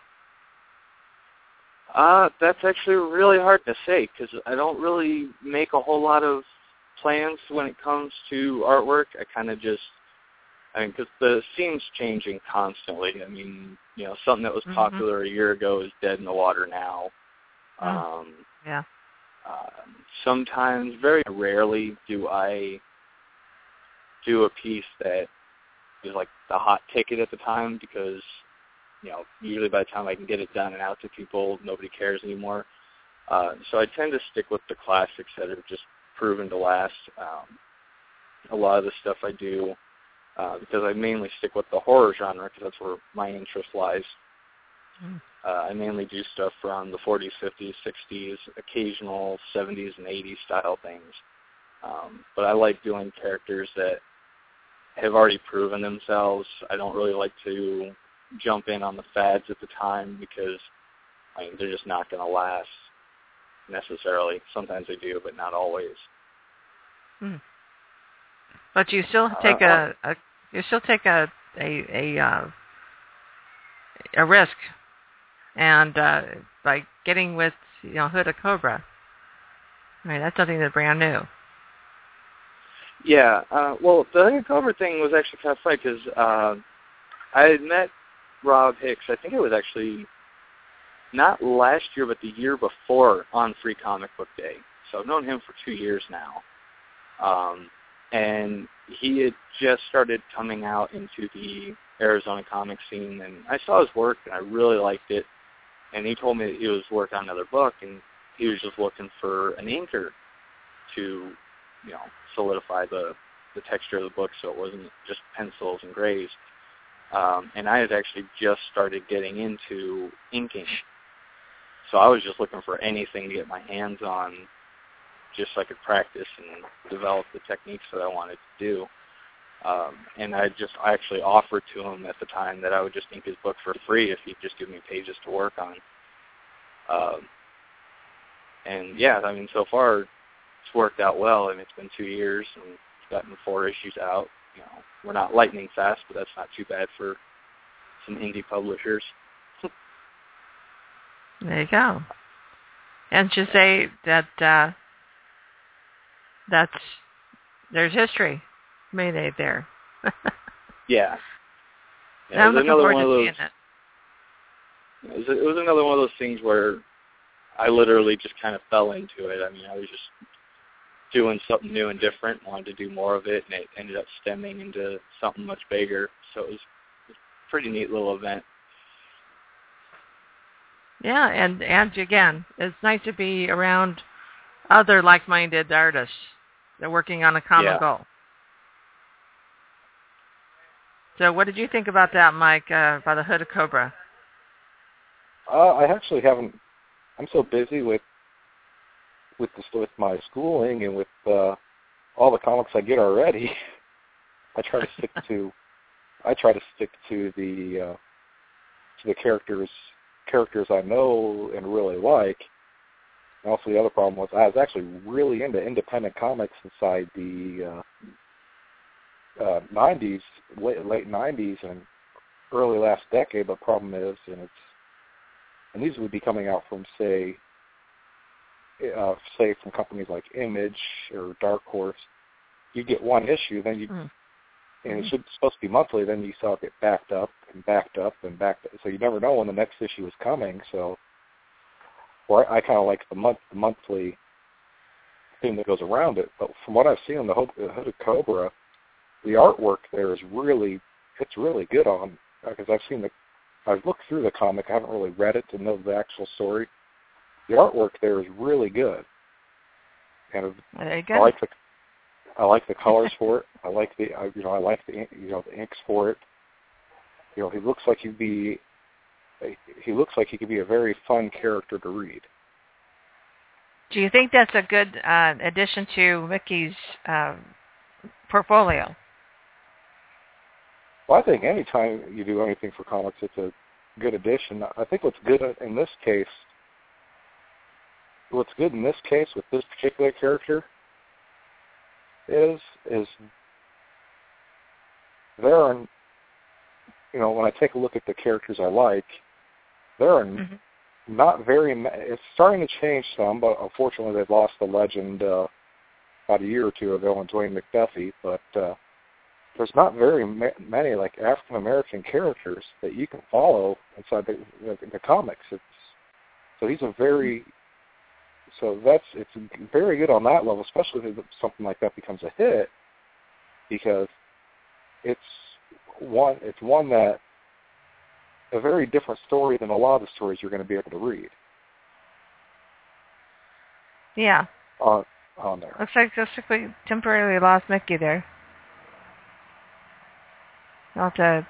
Uh, that's actually really hard to say because I don't really make a whole lot of plans when it comes to artwork. I kind of just, I mean, because the scene's changing constantly. I mean, you know, something that was Mhm. popular a year ago is dead in the water now. Mm. Um, Yeah. um, sometimes, very rarely, do I do a piece that is like the hot ticket at the time because, you know, usually by the time I can get it done and out to people, nobody cares anymore. Uh, so I tend to stick with the classics that are just proven to last. Um, a lot of the stuff I do, uh, because I mainly stick with the horror genre because that's where my interest lies. Mm. Uh, I mainly do stuff from the 40s, 50s, 60s, occasional 70s and 80s style things. Um, but I like doing characters that have already proven themselves. I don't really like to jump in on the fads at the time because I mean they're just not going to last necessarily. Sometimes they do, but not always. Hmm. But you still Uh, take a, a you still take a a a uh, a risk, and uh, by getting with you know Hooded Cobra. I mean that's something that's brand new. Yeah, uh, well, the undercover thing was actually kind of funny because uh, I had met Rob Hicks. I think it was actually not last year, but the year before on Free Comic Book Day. So I've known him for two years now, um, and he had just started coming out into the Arizona comic scene, and I saw his work and I really liked it. And he told me he was working on another book, and he was just looking for an inker to you know, solidify the the texture of the book so it wasn't just pencils and grays. Um, and I had actually just started getting into inking. So I was just looking for anything to get my hands on just so I could practice and develop the techniques that I wanted to do. Um, and I just I actually offered to him at the time that I would just ink his book for free if he'd just give me pages to work on. Um, and yeah, I mean, so far it's worked out well. I mean, it's been two years and gotten four issues out. You know, we're not lightning fast, but that's not too bad for some indie publishers. There you go. And to say that uh, that's there's history made there. (laughs) Yeah. yeah I'm it was looking another forward one of to those. seeing it. It was, it was another one of those things where I literally just kind of fell into it. I mean, I was just doing something new and different, wanted to do more of it, and it ended up stemming into something much bigger. So it was, it was a pretty neat little event. Yeah, and and again, it's nice to be around other like-minded artists. that are working on a common Yeah. goal. So, what did you think about that, Mike? Uh, by the Hooded Cobra? Uh, I actually haven't. I'm so busy with with the, with my schooling and with uh, all the comics I get already. (laughs) I try to stick to I try to stick to the uh, to the characters characters I know and really like. And also the other problem was I was actually really into independent comics inside the uh, uh, 90s, late, late 90s and early last decade. But problem is, and it's and these would be coming out from say uh, say from companies like Image or Dark Horse, you get one issue, then you, Mm. and it's supposed to be monthly, then you saw it get backed up and backed up and backed up. So you never know when the next issue is coming. So, or I, I kind of like the month, the monthly thing that goes around it. But from what I've seen on the Hood the Hooded Cobra, the artwork there is really, it's really good on because I've seen the, I've looked through the comic. I haven't really read it to know the actual story. The artwork there is really good, and There you I like the I like the (laughs) colors for it. I like the I, you know I like the you know the inks for it. You know he looks like he'd be he looks like he could be a very fun character to read. Do you think that's a good uh, addition to Mickey's uh, portfolio? Well, I think anytime you do anything for comics, it's a good addition. I think what's good in this case, what's good in this case with this particular character is is there are, you know, when I take a look at the characters I like, there are Mhm. not very. It's starting to change some, but unfortunately they've lost the legend uh, about a year or two ago in Dwayne McDuffie. But uh, there's not very ma- many like African American characters that you can follow inside the, the, the comics. It's so he's a very so that's it's very good on that level, especially if something like that becomes a hit, because it's one it's one that a very different story than a lot of the stories you're going to be able to read Yeah. on on there. Looks like just we temporarily lost Mickey there. I'll have to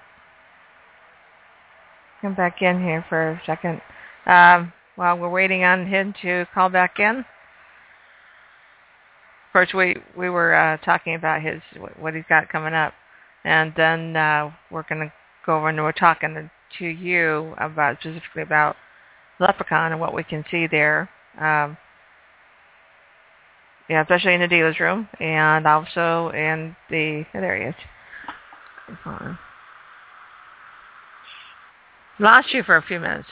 come back in here for a second. Um, while we're waiting on him to call back in. Of course, we we were uh, talking about his what he's got coming up, and then uh, we're going to go over and we're talking to you about specifically about LepreCon and what we can see there. Um, yeah, especially in the dealer's room and also in the oh, there he is. Lost you for a few minutes.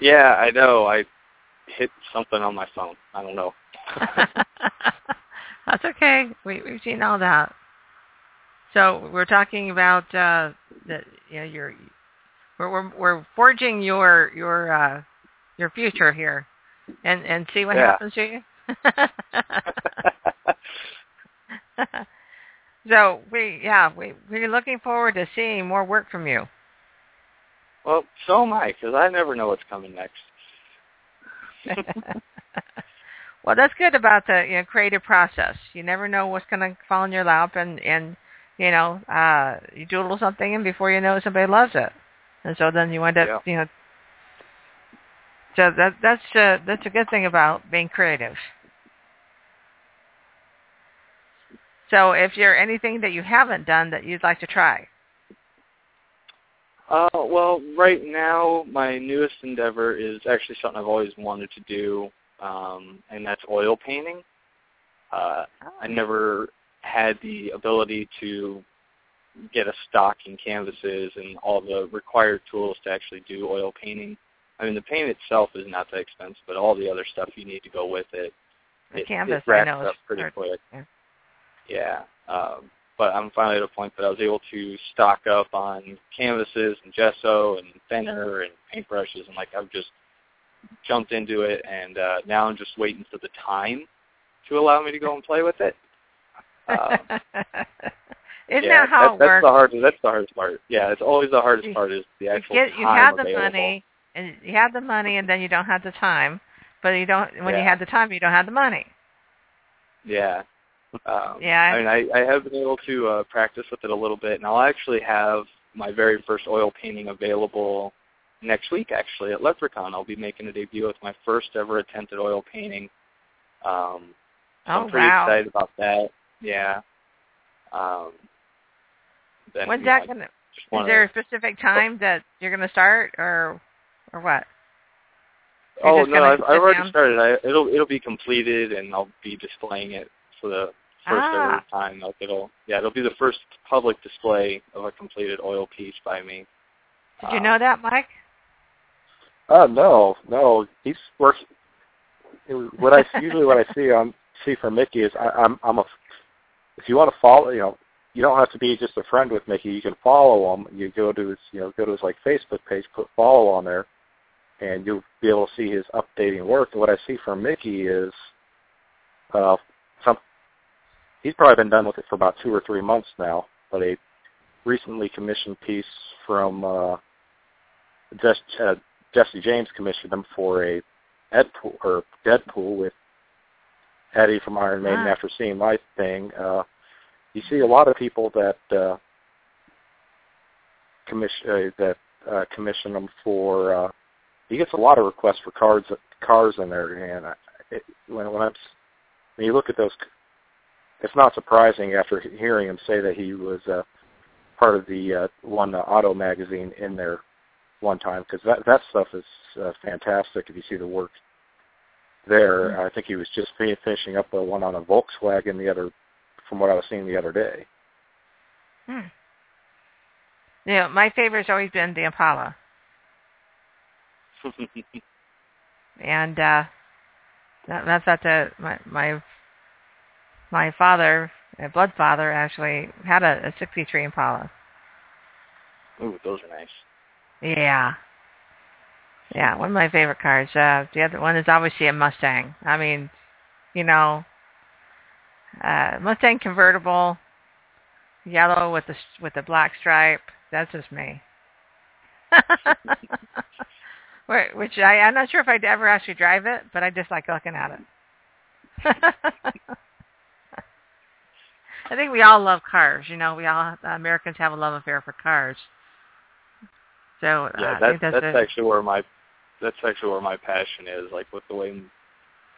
Yeah, I know. I hit something on my phone. I don't know. (laughs) That's okay. We we've seen all that. So we're talking about uh that you know your we're we're we're forging your your uh your future here and and see what Yeah. happens to you. (laughs) (laughs) so we yeah, we we're looking forward to seeing more work from you. Well, so am I, because I never know what's coming next. (laughs) (laughs) well, that's good about the you know, creative process. You never know what's going to fall in your lap, and and you know uh, you do a little something, and before you know it, somebody loves it, and so then you end up Yeah. you know. So that that's uh, that's a good thing about being creative. So if there anything that you haven't done that you'd like to try, Uh, well, right now my newest endeavor is actually something I've always wanted to do, um, and that's oil painting. Uh, I never had the ability to get a stock in canvases and all the required tools to actually do oil painting. I mean, the paint itself is not that expensive, but all the other stuff you need to go with it, the it, canvas it I racks know is up pretty hard. quick. yeah. Yeah. Um, but I'm finally at a point that I was able to stock up on canvases and gesso and thinner and paintbrushes, and like I've just jumped into it, and uh, now I'm just waiting for the time to allow me to go and play with it. (laughs) Um, Isn't yeah, that how that, it works? That's the hardest. That's the hardest part. Yeah, it's always the hardest part is the actual you get you time have the available. money and you have the money and then you don't have the time but you don't when you Yeah. have the time you don't have the money Yeah. Um, Yeah, I- mean, I, I have been able to uh, practice with it a little bit, and I'll actually have my very first oil painting available next week. Actually, at LepreCon, I'll be making a debut with my first ever attempt at oil painting. Um, so oh I'm pretty wow excited about that. Yeah. Um, then, when's that gonna is there a specific time that you're gonna start or or what You're Oh no, I've, I've already started. I, it'll it'll be completed, and I'll be displaying it for the first Ah. time. Like it'll yeah, it'll be the first public display of a completed oil piece by me. did you Um, know that mike Uh, no, no. He's working. what I usually what I (laughs) see on see from Mickey is I, I'm I'm a if you want to follow you know you don't have to be just a friend with Mickey. You can follow him. You go to his you know go to his like Facebook page, put follow on there, and you'll be able to see his updating work. And what I see from Mickey is uh he's probably been done with it for about two or three months now, but a recently commissioned piece from uh, Jesse, uh, Jesse James commissioned him for a Deadpool or Deadpool with Eddie from Iron Maiden. Ah. After seeing my thing, uh, you see a lot of people that uh, commission uh, that uh, commission him for. Uh, he gets a lot of requests for cards, cars in there, and I, it, when when I'm when you look at those, it's not surprising after hearing him say that he was uh, part of the uh, one uh, auto magazine in there one time because that that stuff is uh, fantastic if you see the work there. Mm-hmm. I think he was just finishing up a one on a Volkswagen the other, from what I was seeing the other day. Hmm. Yeah, my favorite's always been the Impala, (laughs) and uh, that, that's at the my my my father, my blood father, actually had a, a '63 Impala. Ooh, those are nice. Yeah. Yeah, one of my favorite cars. Uh, the other one is obviously a Mustang. I mean, you know, uh, Mustang convertible, yellow with the with the black stripe. That's just me. (laughs) Which I, I'm not sure if I'd ever actually drive it, but I just like looking at it. (laughs) I think we all love cars. You know, we all uh, Americans have a love affair for cars. So uh, Yeah, I that, think that's, that's a, actually where my that's actually where my passion is. Like with the way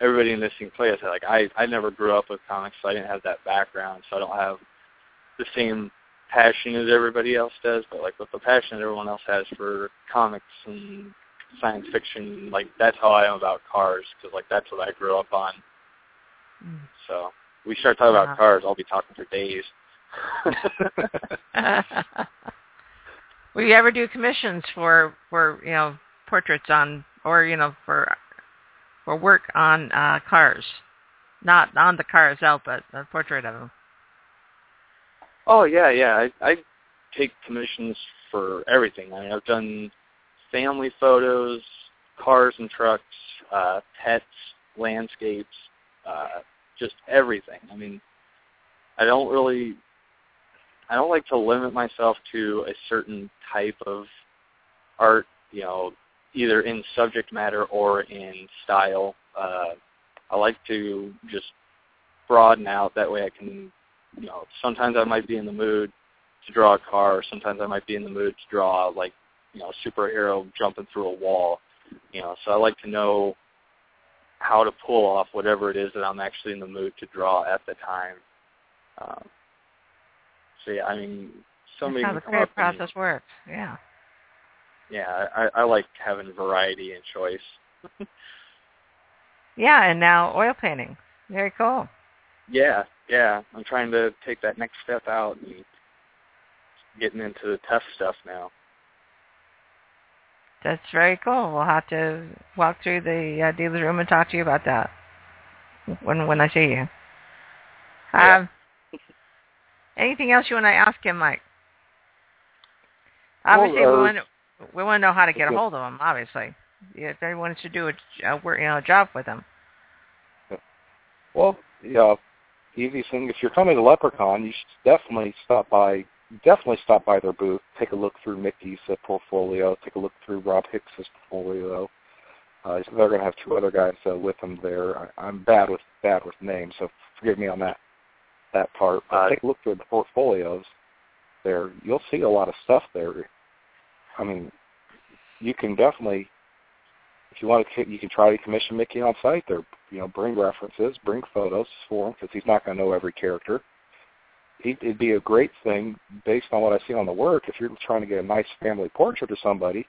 everybody in this thing plays. Like I I never grew up with comics, so I didn't have that background, so I don't have the same passion as everybody else does. But like with the passion that everyone else has for comics and science fiction, like that's how I am about cars because like that's what I grew up on. Mm. So we start talking Wow. about cars, I'll be talking for days. (laughs) Will you ever do commissions for for you know portraits on or you know for for work on uh cars, not on the car itself, but a portrait of them? Oh yeah, yeah. I I take commissions for everything. I mean, I've done family photos, cars and trucks, uh, pets, landscapes, uh, just everything. I mean, I don't really, I don't like to limit myself to a certain type of art. You know, either in subject matter or in style. Uh, I like to just broaden out. That way, I can you know, sometimes I might be in the mood to draw a car. Sometimes I might be in the mood to draw like, you know, a superhero jumping through a wall. You know, so I like to know how to pull off whatever it is that I'm actually in the mood to draw at the time. Um, so yeah, I mean, somebody That's how the creative and- process works. Yeah. yeah, I, I like having variety and choice. (laughs) Yeah, and now oil painting. Very cool. Yeah, yeah. I'm trying to take that next step out and getting into the tough stuff now. That's very cool. We'll have to walk through the uh, dealer's room and talk to you about that when when I see you. Yeah. Um, anything else you want to ask him, Mike? Obviously, Well, uh, we want to, we want to know how to get a hold of him. Obviously, if anyone wants to do a, a work, you know, a job with him. Well, yeah, easy thing. If you're coming to LepreCon, you should definitely stop by. Definitely stop by their booth. Take a look through Mickey's uh, portfolio. Take a look through Rob Hicks's portfolio. Uh, they're going to have two other guys uh, with them there. I, I'm bad with bad with names, so forgive me on that that part. But Uh, take a look through the portfolios. There, you'll see a lot of stuff there. I mean, you can definitely, if you want to, you can try to commission Mickey on site there. You know, bring references, bring photos for him because he's not going to know every character. It'd be a great thing based on what I see on the work. If you're trying to get a nice family portrait of somebody,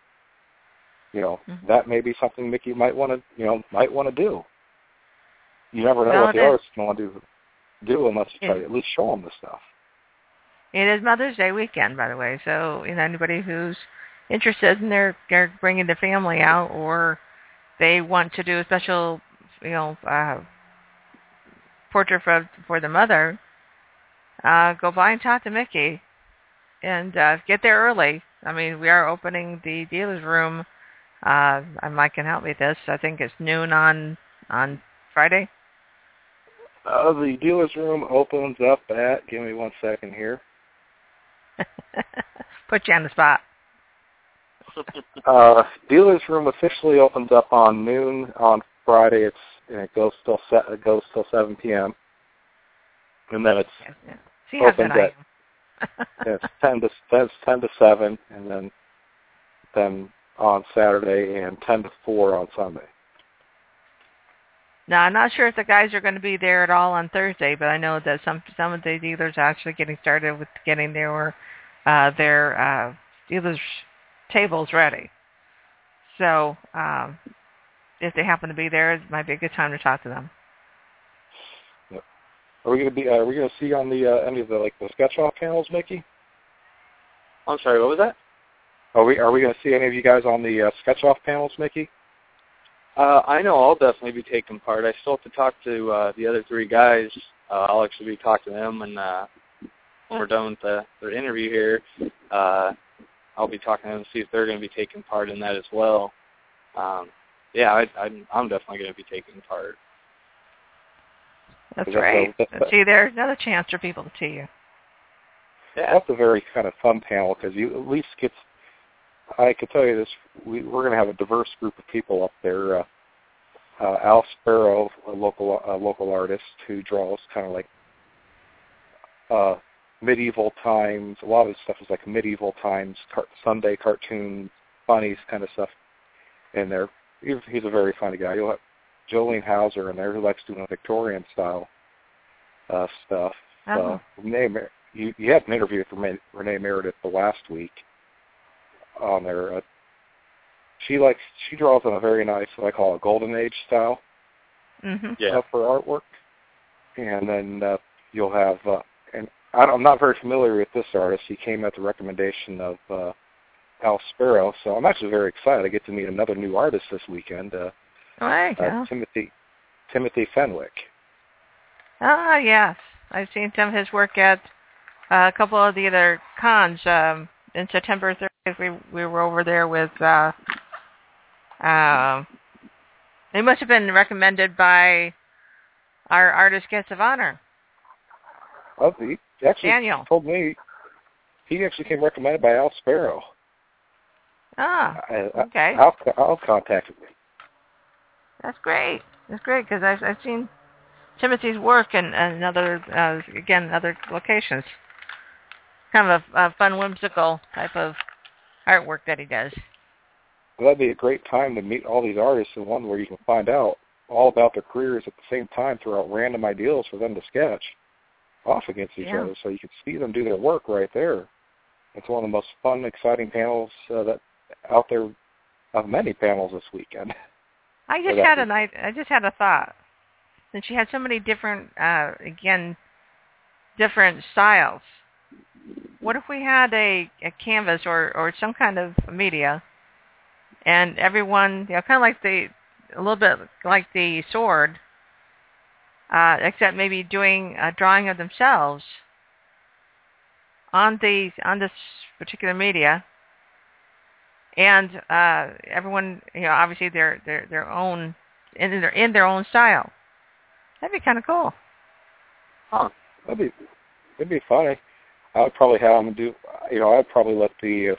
you know, Mhm. that may be something Mickey might want to, you know, might want to do. You never know Well, what the is- artist's going to do, do unless you try to at least show him the stuff. It is Mother's Day weekend, by the way. So, you know, anybody who's interested in their, they're bringing their family out, or they want to do a special you know, uh, portrait for for the mother, uh, go by and talk to Mickey, and uh, get there early. I mean, we are opening the dealer's room. Uh, and Mike can help me with this. I think it's noon on on Friday. Uh, the dealer's room opens up at. Give me one second here. (laughs) Put you on the spot. (laughs) uh, dealer's room officially opens up on noon on Friday. It's and it goes till set. It goes till 7 p.m. And then it's yeah, yeah. See how opens good I at am. it's 10 to that's 10 to 7, and then then on Saturday and 10 to 4 on Sunday. Now, I'm not sure if the guys are going to be there at all on Thursday, but I know that some some of the dealers are actually getting started with getting their uh, their uh, dealers tables ready. So um, if they happen to be there, it might be a good time to talk to them. Are we going to be? Uh, are we to see on the uh, any of the like the sketch off panels, Mickey? I'm sorry, what was that? Are we are we going to see any of you guys on the uh, sketch off panels, Mickey? Uh, I know I'll definitely be taking part. I still have to talk to uh, the other three guys. Uh, I'll actually be talking to them, and uh, when we're done with the, their interview here, uh, I'll be talking to them to see if they're going to be taking part in that as well. Um, yeah, I, I'm, I'm definitely going to be taking part. That's right. See, there's another chance for people to see you. Yeah. That's a very kind of fun panel because you at least get. I can tell you this: we, we're going to have a diverse group of people up there. Uh, uh, Al Sparrow, a local a local artist who draws kind of like uh, medieval times. A lot of his stuff is like medieval times, car- Sunday cartoon, funnies kind of stuff in there. He's, he's a very funny guy. You'll have Jolene Hauser in there who likes doing Victorian style uh, stuff. Oh. Uh, Renee, Mer- you, you had an interview with Renee, Renee Meredith the last week on there. Uh, she likes she draws in a very nice what I call a golden age style Mhm. Yeah. uh, for artwork. And then uh, you'll have uh, and I don't, I'm not very familiar with this artist. He came at the recommendation of uh, Al Sparrow, so I'm actually very excited. I get to meet another new artist this weekend, uh, There you uh. Timothy Timothy Fenwick. Ah, yes. I've seen some of his work at uh, a couple of the other cons. Um, in September 30th, we we were over there with. Uh, um, they must have been recommended by our artist guest of honor, Oh, he actually Daniel. told me he actually came recommended by Al Sparrow. Ah, I, I- okay. Al, Al contacted me. That's great. That's great because I've I've seen Timothy's work in, in other uh, again other locations. Kind of a, a fun, whimsical type of artwork that he does. Well, that'd be a great time to meet all these artists in one where you can find out all about their careers at the same time, throw out random ideas for them to sketch off against each Yeah. other, so you can see them do their work right there. It's one of the most fun, exciting panels uh, that out there of many panels this weekend. (laughs) I just had an I, I just had a thought. Since she had so many different uh again different styles. What if we had a, a canvas or, or some kind of media and everyone you know, kinda like the a little bit like the sword, uh, except maybe doing a drawing of themselves on the on this particular media and uh, everyone, you know, obviously their their their own in their in their own style. That'd be kind of cool. Huh. That'd be that'd be funny. I would probably have them do. You know, I'd probably let the. Uh,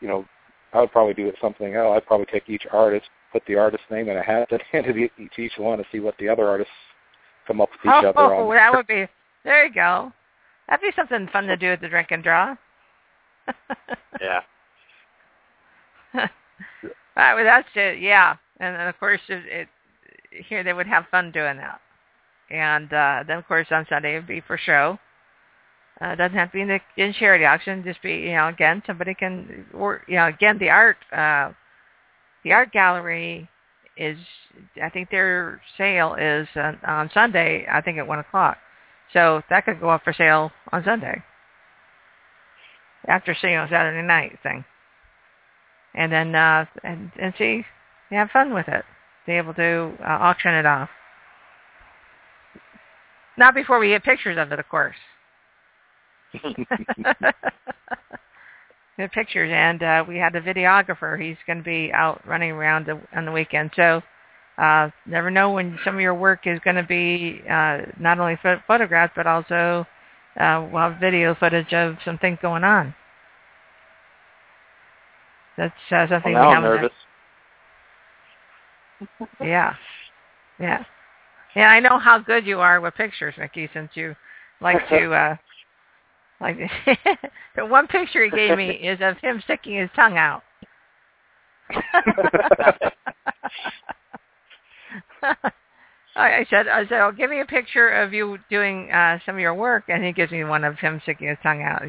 you know, I would probably do it something else. I'd probably take each artist, put the artist name in a hat, and (laughs) hand it each each one to see what the other artists come up with each oh, other on. (laughs) that would be there. You go. That'd be something fun to do at the drink and draw. (laughs) Yeah. (laughs) Well, that's it. Yeah, and, and of course, it, it, here they would have fun doing that. And uh, then, of course, on Sunday it would be for show. Uh, doesn't have to be in the in charity auction. Just be, you know, again, somebody can, or you know, again, the art, uh, the art gallery is, I think their sale is on, on Sunday. I think at one o'clock. So that could go up for sale on Sunday after seeing on Saturday night thing and then uh and and see have fun with it be able to uh, auction it off. Not before we get pictures of it, of course. the (laughs) pictures, and uh, we had a videographer. He's going to be out running around on the weekend. So uh, never know when some of your work is going to be uh, not only ph- photographed, but also uh, we'll have video footage of some things going on. That's uh, something well, we I'm haven't. nervous. Yeah, yeah, yeah. I know how good you are with pictures, Mickey, since you like to. (laughs) uh Like (laughs) the one picture he gave me is of him sticking his tongue out. (laughs) I I said, I said, oh, give me a picture of you doing uh some of your work, and he gives me one of him sticking his tongue out.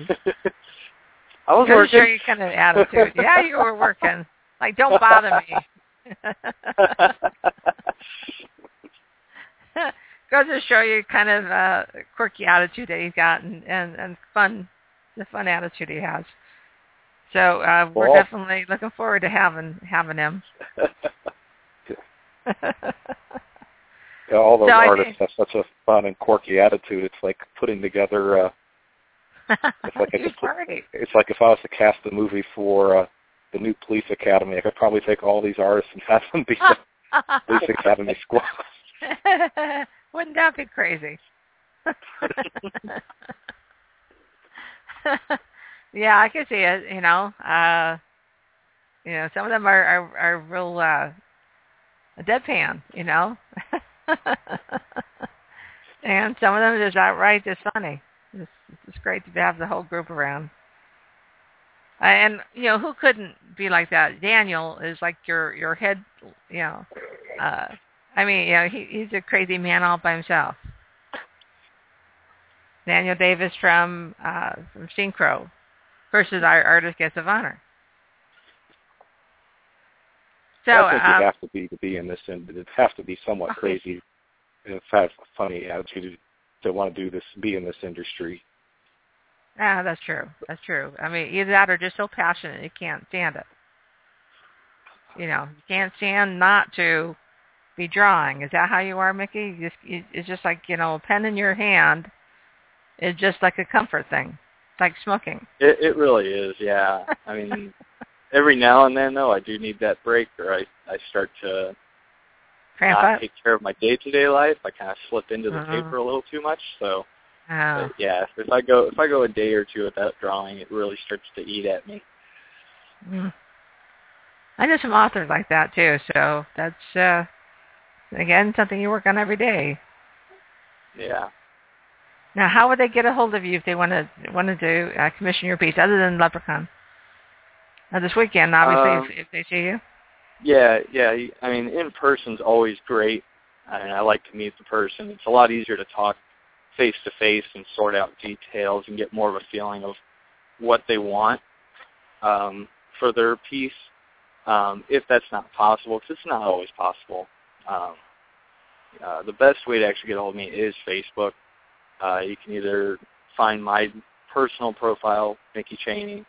I was to working. show you kind of attitude. (laughs) yeah, you were working. Like, don't bother me. (laughs) Goes to show you kind of uh quirky attitude that he's got, and and and fun, the fun attitude he has. So uh we're definitely looking forward to having having him. (laughs) Yeah, all those So artists have such a fun and quirky attitude. It's like putting together. uh It's like (laughs) I Huge party. It's like if I was to cast the movie for uh, the new Police Academy, I could probably take all these artists and have them be the (laughs) Police Academy squad. (laughs) Wouldn't that be crazy? yeah, I could see it. You know, uh, you know, some of them are are, are real uh, deadpan. You know, and some of them is outright just funny. It's, great to have the whole group around. Uh, and you know who couldn't be like that? Daniel is like your your head. You know, uh, I mean, you know, he he's a crazy man all by himself. Daniel Davis from uh, from Synchro versus our artist guest of honor. So I think um, you have to be to be in this, and it have to be somewhat (laughs) crazy and have a funny attitude to want to do this, be in this industry. Ah, that's true. That's true. I mean, either that or just so passionate you can't stand it. You know, you can't stand not to be drawing. Is that how you are, Mickey? You just, it's just like you know, a pen in your hand is just like a comfort thing, it's like smoking. It it really is, yeah. I mean, every now and then though, I do need that break, or I I start to Cramp not up. take care of my day to day life. I kind of slip into the Uh-huh. paper a little too much. So Oh. but yeah, if I go if I go a day or two without drawing, it really starts to eat at me. Mm. I know some authors like that too, so that's uh again something you work on every day. Yeah. Now, how would they get a hold of you if they wanted wanted to uh, commission your piece other than LepreCon? Now, this weekend, obviously, Um, if, if they see you. Yeah, yeah. I mean, in person's always great. I mean, I like to meet the person. It's a lot easier to talk face to face and sort out details and get more of a feeling of what they want um, for their piece. Um, if that's not possible, because it's not always possible. Um, uh, the best way to actually get a hold of me is Facebook. Uh, you can either find my personal profile, Mickey Chaney,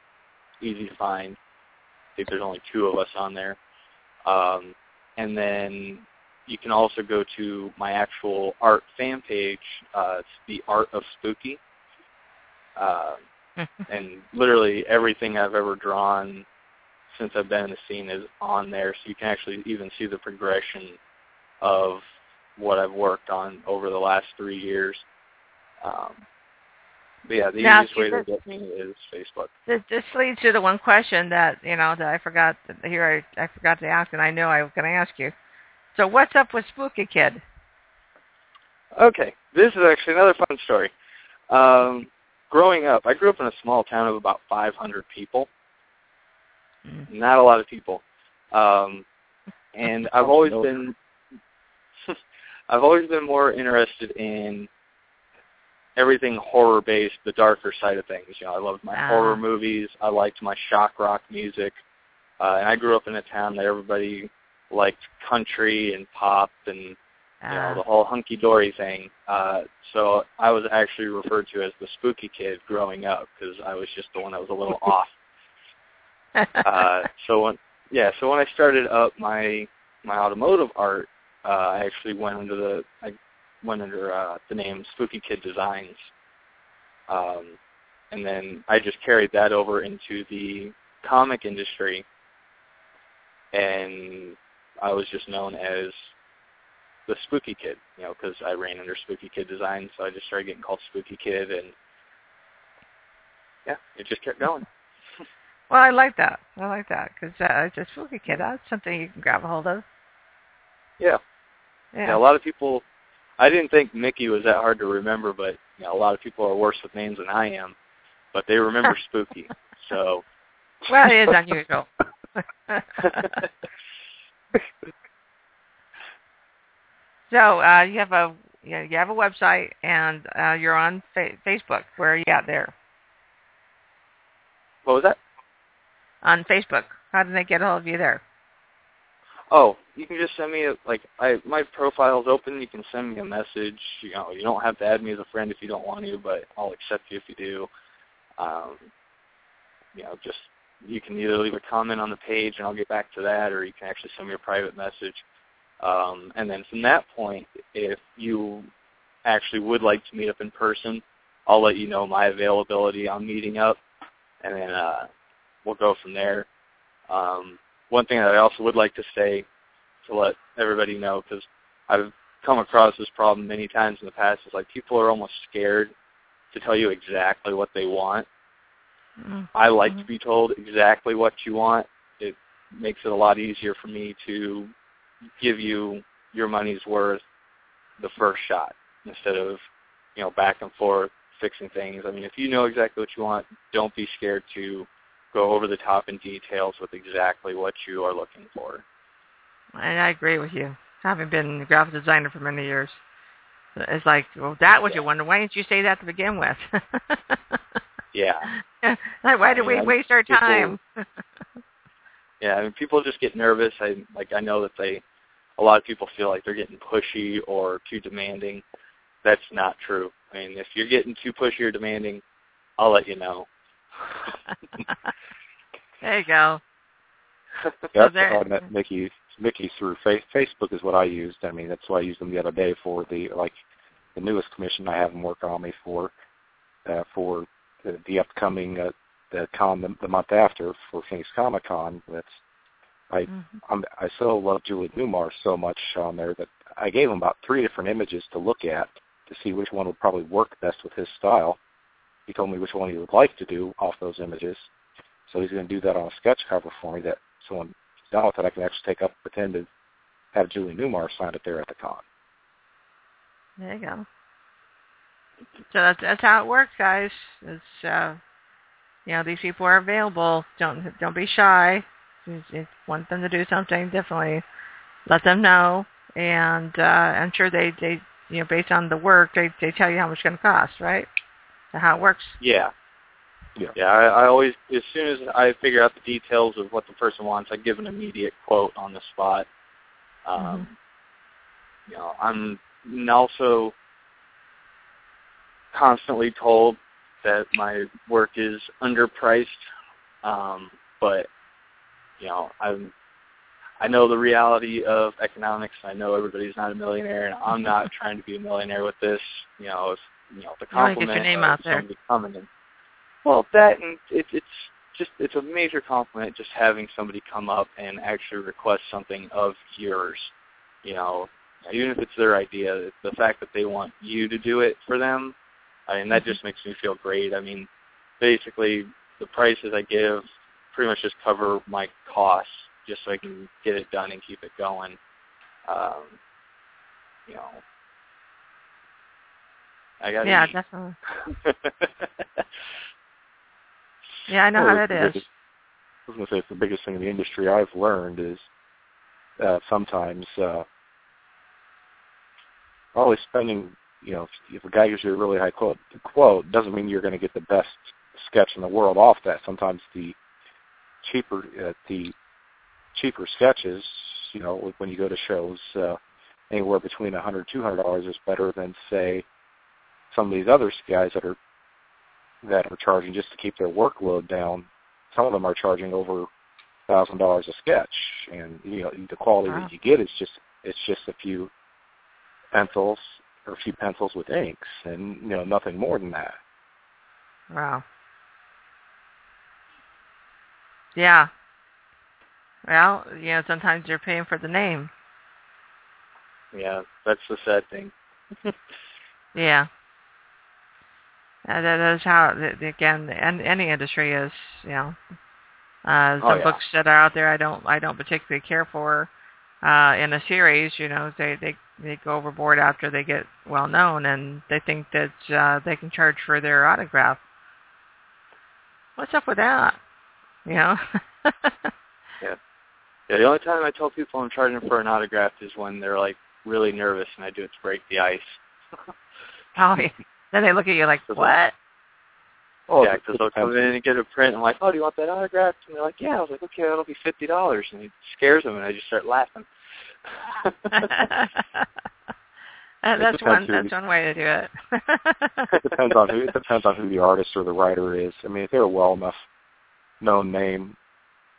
easy to find. I think there's only two of us on there. Um, and then you can also go to my actual art fan page. Uh, it's the Art of Spooky. Uh, (laughs) and literally everything I've ever drawn since I've been in the scene is on there, so you can actually even see the progression of what I've worked on over the last three years. Um, but yeah, the Now, easiest way see, to get me is Facebook. This, this leads to the one question that you know that I forgot that here I, I forgot to ask, and I know I was going to ask you. So, what's up with Spooky Kid? Okay, this is actually another fun story. Um, growing up, I grew up in a small town of about 500 people. Mm. Not a lot of people, um, and (laughs) I've always been, (laughs) I've always been more interested in everything horror based, the darker side of things. You know, I loved my Ah. horror movies. I liked my shock rock music, uh, and I grew up in a town that everybody liked country and pop and you know, Uh, the whole hunky dory thing. Uh, so I was actually referred to as the spooky kid growing up because I was just the one that was a little (laughs) off. Uh, so when yeah, so when I started up my my automotive art, uh, I actually went under the I went under uh, the name Spooky Kid Designs, um, and then I just carried that over into the comic industry, and I was just known as the Spooky Kid, you know, because I ran under Spooky Kid Design, so I just started getting called Spooky Kid, and yeah, it just kept going. (laughs) Well, I like that. I like that because uh, a spooky kid. That's something you can grab a hold of. Yeah. Yeah. yeah. A lot of people. I didn't think Mickey was that hard to remember, but you know, a lot of people are worse with names than I am. But they remember (laughs) Spooky, so. Well, it is unusual. (laughs) (laughs) so uh, you have a you, you have a website and uh, you're on fa- Facebook. Where are you at there? What was that? On Facebook. How do they get a hold of you there? Oh, you can just send me a like I my profile's open. You can send me a message. You know, you don't have to add me as a friend if you don't want to, but I'll accept you if you do. Um, you know, just you can either leave a comment on the page and I'll get back to that, or you can actually send me a private message. Um, and then from that point, if you actually would like to meet up in person, I'll let you know my availability on meeting up, and then uh, we'll go from there. Um, one thing that I also would like to say to let everybody know, because I've come across this problem many times in the past, is like people are almost scared to tell you exactly what they want. Mm-hmm. I like to be told exactly what you want. It makes it a lot easier for me to give you your money's worth the first shot instead of, you know, back and forth fixing things. I mean, if you know exactly what you want, don't be scared to go over the top in details with exactly what you are looking for. And I agree with you. Having been a graphic designer for many years, it's like, well, that was Yeah. your wonder. Why didn't you say that to begin with? (laughs) Yeah. (laughs) like, why did I we waste our people- time? (laughs) Yeah, I mean people just get nervous. I like I know that they a lot of people feel like they're getting pushy or too demanding. That's not true. I mean, if you're getting too pushy or demanding, I'll let you know. (laughs) there you go. That's there- how I met Mickey. Mickey through fa- Facebook is what I used. I mean, that's what I used them the other day for the like the newest commission I have them working on me for uh, for the, the upcoming uh, the con the, the month after for Phoenix Comic Con. That's I Mhm. I'm, I still love Julie Newmar so much on there that I gave him about three different images to look at to see which one would probably work best with his style. He told me which one he would like to do off those images. So he's going to do that on a sketch cover for me that someone done with it, I can actually take up pretend to have Julie Newmar sign it there at the con. There you go. So that's that's how it works, guys. It's uh, you know these people are available. Don't don't be shy. If you want them to do something differently, let them know. And uh, I'm sure they they you know based on the work they they tell you how much it's going to cost, right? So how it works. Yeah. Yeah. Yeah, I, I always, as soon as I figure out the details of what the person wants, I give an immediate quote on the spot. Um, Mhm. You know, I'm also constantly told that my work is underpriced, um, but you know, I'm I know the reality of economics. I know everybody's not a millionaire, and I'm not (laughs) trying to be a millionaire with this. You know, if you know the You wanna get your name out there. coming in. Well, that and it, it's just it's a major compliment just having somebody come up and actually request something of yours. You know, even if it's their idea, the fact that they want you to do it for them, I mean that just makes me feel great. I mean, basically the prices I give pretty much just cover my costs just so I can get it done and keep it going. Um, you know, I got Yeah, definitely. (laughs) Yeah, I know Well, how it's that is. biggest- I was going to say it's the biggest thing in the industry I've learned is uh, sometimes uh, always spending, you know, if a guy gives you a really high quote, quote doesn't mean you're going to get the best sketch in the world off that. Sometimes the cheaper, uh, the cheaper sketches, you know, when you go to shows, uh, anywhere between a hundred, two hundred dollars is better than say some of these other guys that are that are charging just to keep their workload down. Some of them are charging over thousand dollars a sketch, and you know the quality Wow. that you get is just it's just a few pencils or a few pencils with inks, and you know nothing more than that. Wow. Yeah. Well, you know, sometimes you're paying for the name. Yeah, that's the sad thing. (laughs) Yeah. Uh, that is how, again, and any industry is, you know. Uh, Oh, some yeah. books that are out there I don't I don't particularly care for uh, in a series. You know, they they they go overboard after they get well known, and they think that uh, they can charge for their autograph. What's up with that? You know. (laughs) Yeah, Yeah. the only time I tell people I'm charging for an autograph is when they're like really nervous and I do it to break the ice. (laughs) oh, yeah. then they look at you like, what? Oh, yeah, because they'll come in and get a print. I'm like, oh, do you want that autograph? And they're like, yeah. I was like, okay, that'll be fifty dollars, and it scares them, and I just start laughing. (laughs) Uh, that's one. who That's one way to do it. (laughs) it depends on who it depends on who the artist or the writer is. I mean, if they're a well enough known name,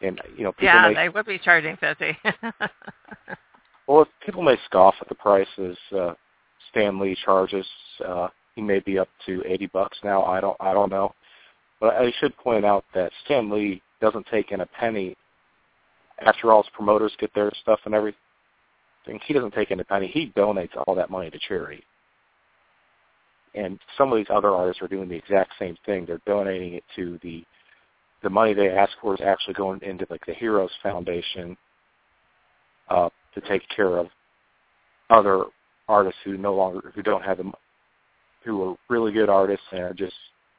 and you know, people yeah, may they would be charging fifty. (laughs) well, people may scoff at the prices uh, Stan Lee charges. Uh, he may be up to eighty bucks now. I don't I don't know, but I should point out that Stan Lee doesn't take in a penny. After all, his promoters get their stuff and everything. He doesn't take in a penny. He donates all that money to charity. And some of these other artists are doing the exact same thing. They're donating it to the the money they ask for is actually going into like the Heroes Foundation uh, to take care of other artists who no longer who don't have them who are really good artists and are just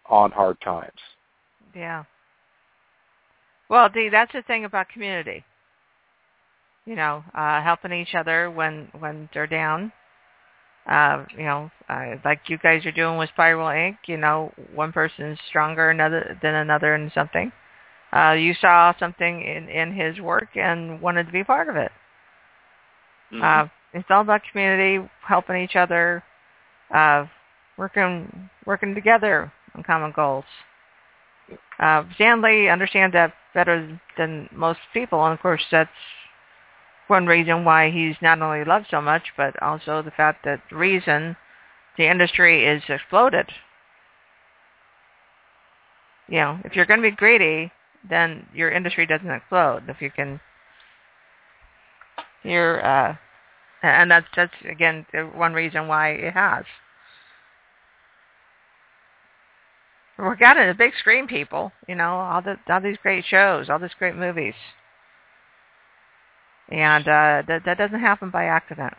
on hard times. yeah. Well, Dee, that's the thing about community. You know, uh, helping each other when when they're down. Uh, you know, uh, like you guys are doing with Spiral Ink. You know, one person's stronger another than another in something. Uh, you saw something in in his work and wanted to be part of it. Mhm. Uh, it's all about community, helping each other, uh, working working together on common goals. Uh, understands that better than most people, and of course that's one reason why he's not only loved so much, but also the fact that the reason the industry is exploded. You know, if you're going to be greedy, then your industry doesn't explode. If you can, you're, uh, and that's that's again one reason why it has. We're got it a big screen, people. You know, all the all these great shows, all these great movies, and uh, that that doesn't happen by accident.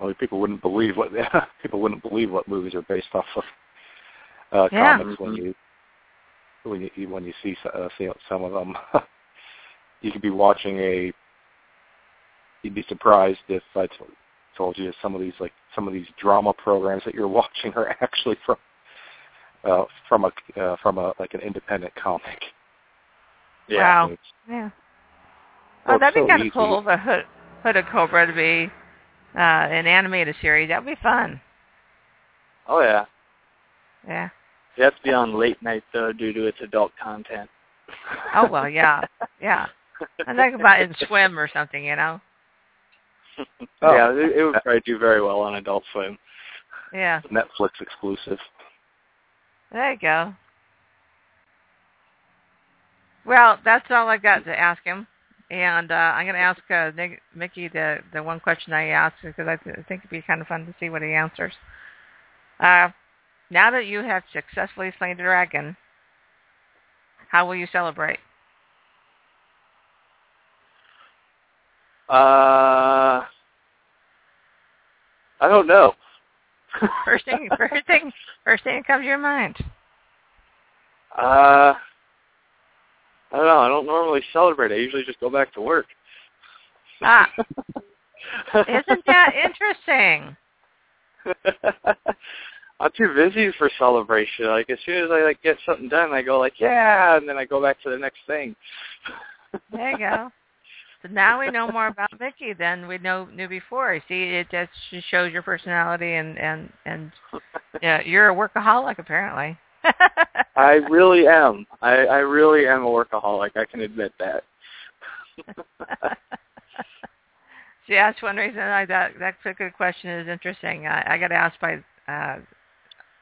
Well, people wouldn't believe what (laughs) people wouldn't believe what movies are based off of uh, Yeah. comics when you when you when you see uh, see some of them. (laughs) you could be watching a. You'd be surprised if I told you some of these like some of these drama programs that you're (laughs) watching are actually from uh, from a uh, from a like an independent comic. yeah. Wow. It's- Yeah. Oh, that'd be so kind of cool for Hood, Hooded Cobra to be uh, an animated series. That'd be fun. Oh yeah. Yeah. It has to be on late night though, due to its adult content. Oh well, yeah, yeah. (laughs) I think about in Swim or something, you know. Oh. yeah, it, it would probably do very well on Adult Swim. Yeah. Netflix exclusive. There you go. Well, that's all I've got to ask him, and uh, I'm going to ask uh, Nick, Mickey the the one question I asked because I, th- I think it'd be kind of fun to see what he answers. Uh, now that you have successfully slain the dragon, how will you celebrate? Uh, I don't know. (laughs) First thing, first thing, first thing that comes to your mind. Uh, I don't know. I don't normally celebrate. I usually just go back to work. Ah, (laughs) isn't that interesting? (laughs) I'm too busy for celebration. Like as soon as I like get something done, I go like, yeah, and then I go back to the next thing. There you go. So now we know more about Mickey than we know knew before. See, it just shows your personality and and and yeah, you're a workaholic apparently. (laughs) I really am. I, I really am a workaholic. I can admit that. (laughs) See, that's one reason I that that particular question is interesting. I, I got asked by uh,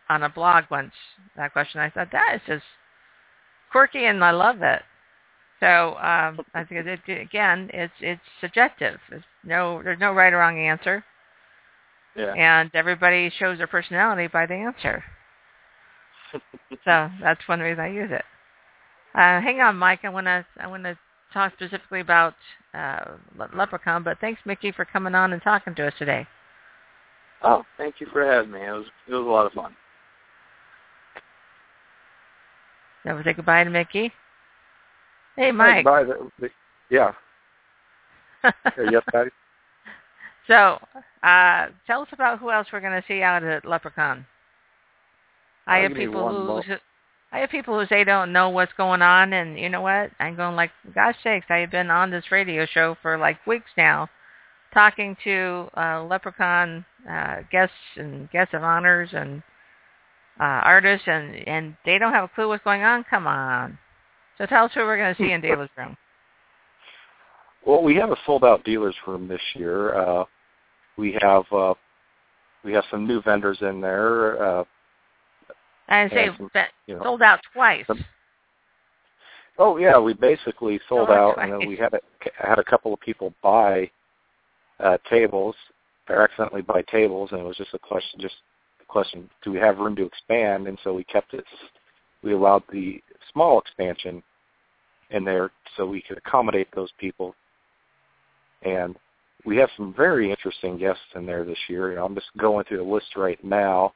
on a blog once that question. I thought that is just quirky, and I love it. So um, I think it, again, it's it's subjective. It's no, there's no right or wrong answer. Yeah. And everybody shows their personality by the answer. (laughs) so that's one reason I use it. Uh, hang on, Mike. I want to I want to talk specifically about uh, Le- LepreCon, but thanks, Mickey, for coming on and talking to us today. Oh, thank you for having me. It was it was a lot of fun. Now we'll say goodbye to Mickey. Hey, Mike. Goodbye. Yeah. (laughs) yes, Patty. So, uh, tell us about who else we're going to see out at LepreCon. I have people who I have people who say don't know what's going on, and you know what? I'm going like, gosh sakes, I have been on this radio show for like weeks now, talking to uh, LepreCon uh, guests and guests of honors and uh, artists, and and they don't have a clue what's going on. Come on. So tell us what we're going to see in dealer's room. Well, we have a sold-out dealer's room this year. Uh, we have uh, we have some new vendors in there. Uh, I say some, you know, sold out twice. Some, oh yeah, we basically sold, sold out, twice. and then we had a, had a couple of people buy uh, tables or accidentally buy tables, and it was just a question, just a question: Do we have room to expand? And so we kept it. We allowed the small expansion in there so we could accommodate those people. And we have some very interesting guests in there this year. I'm just going through the list right now.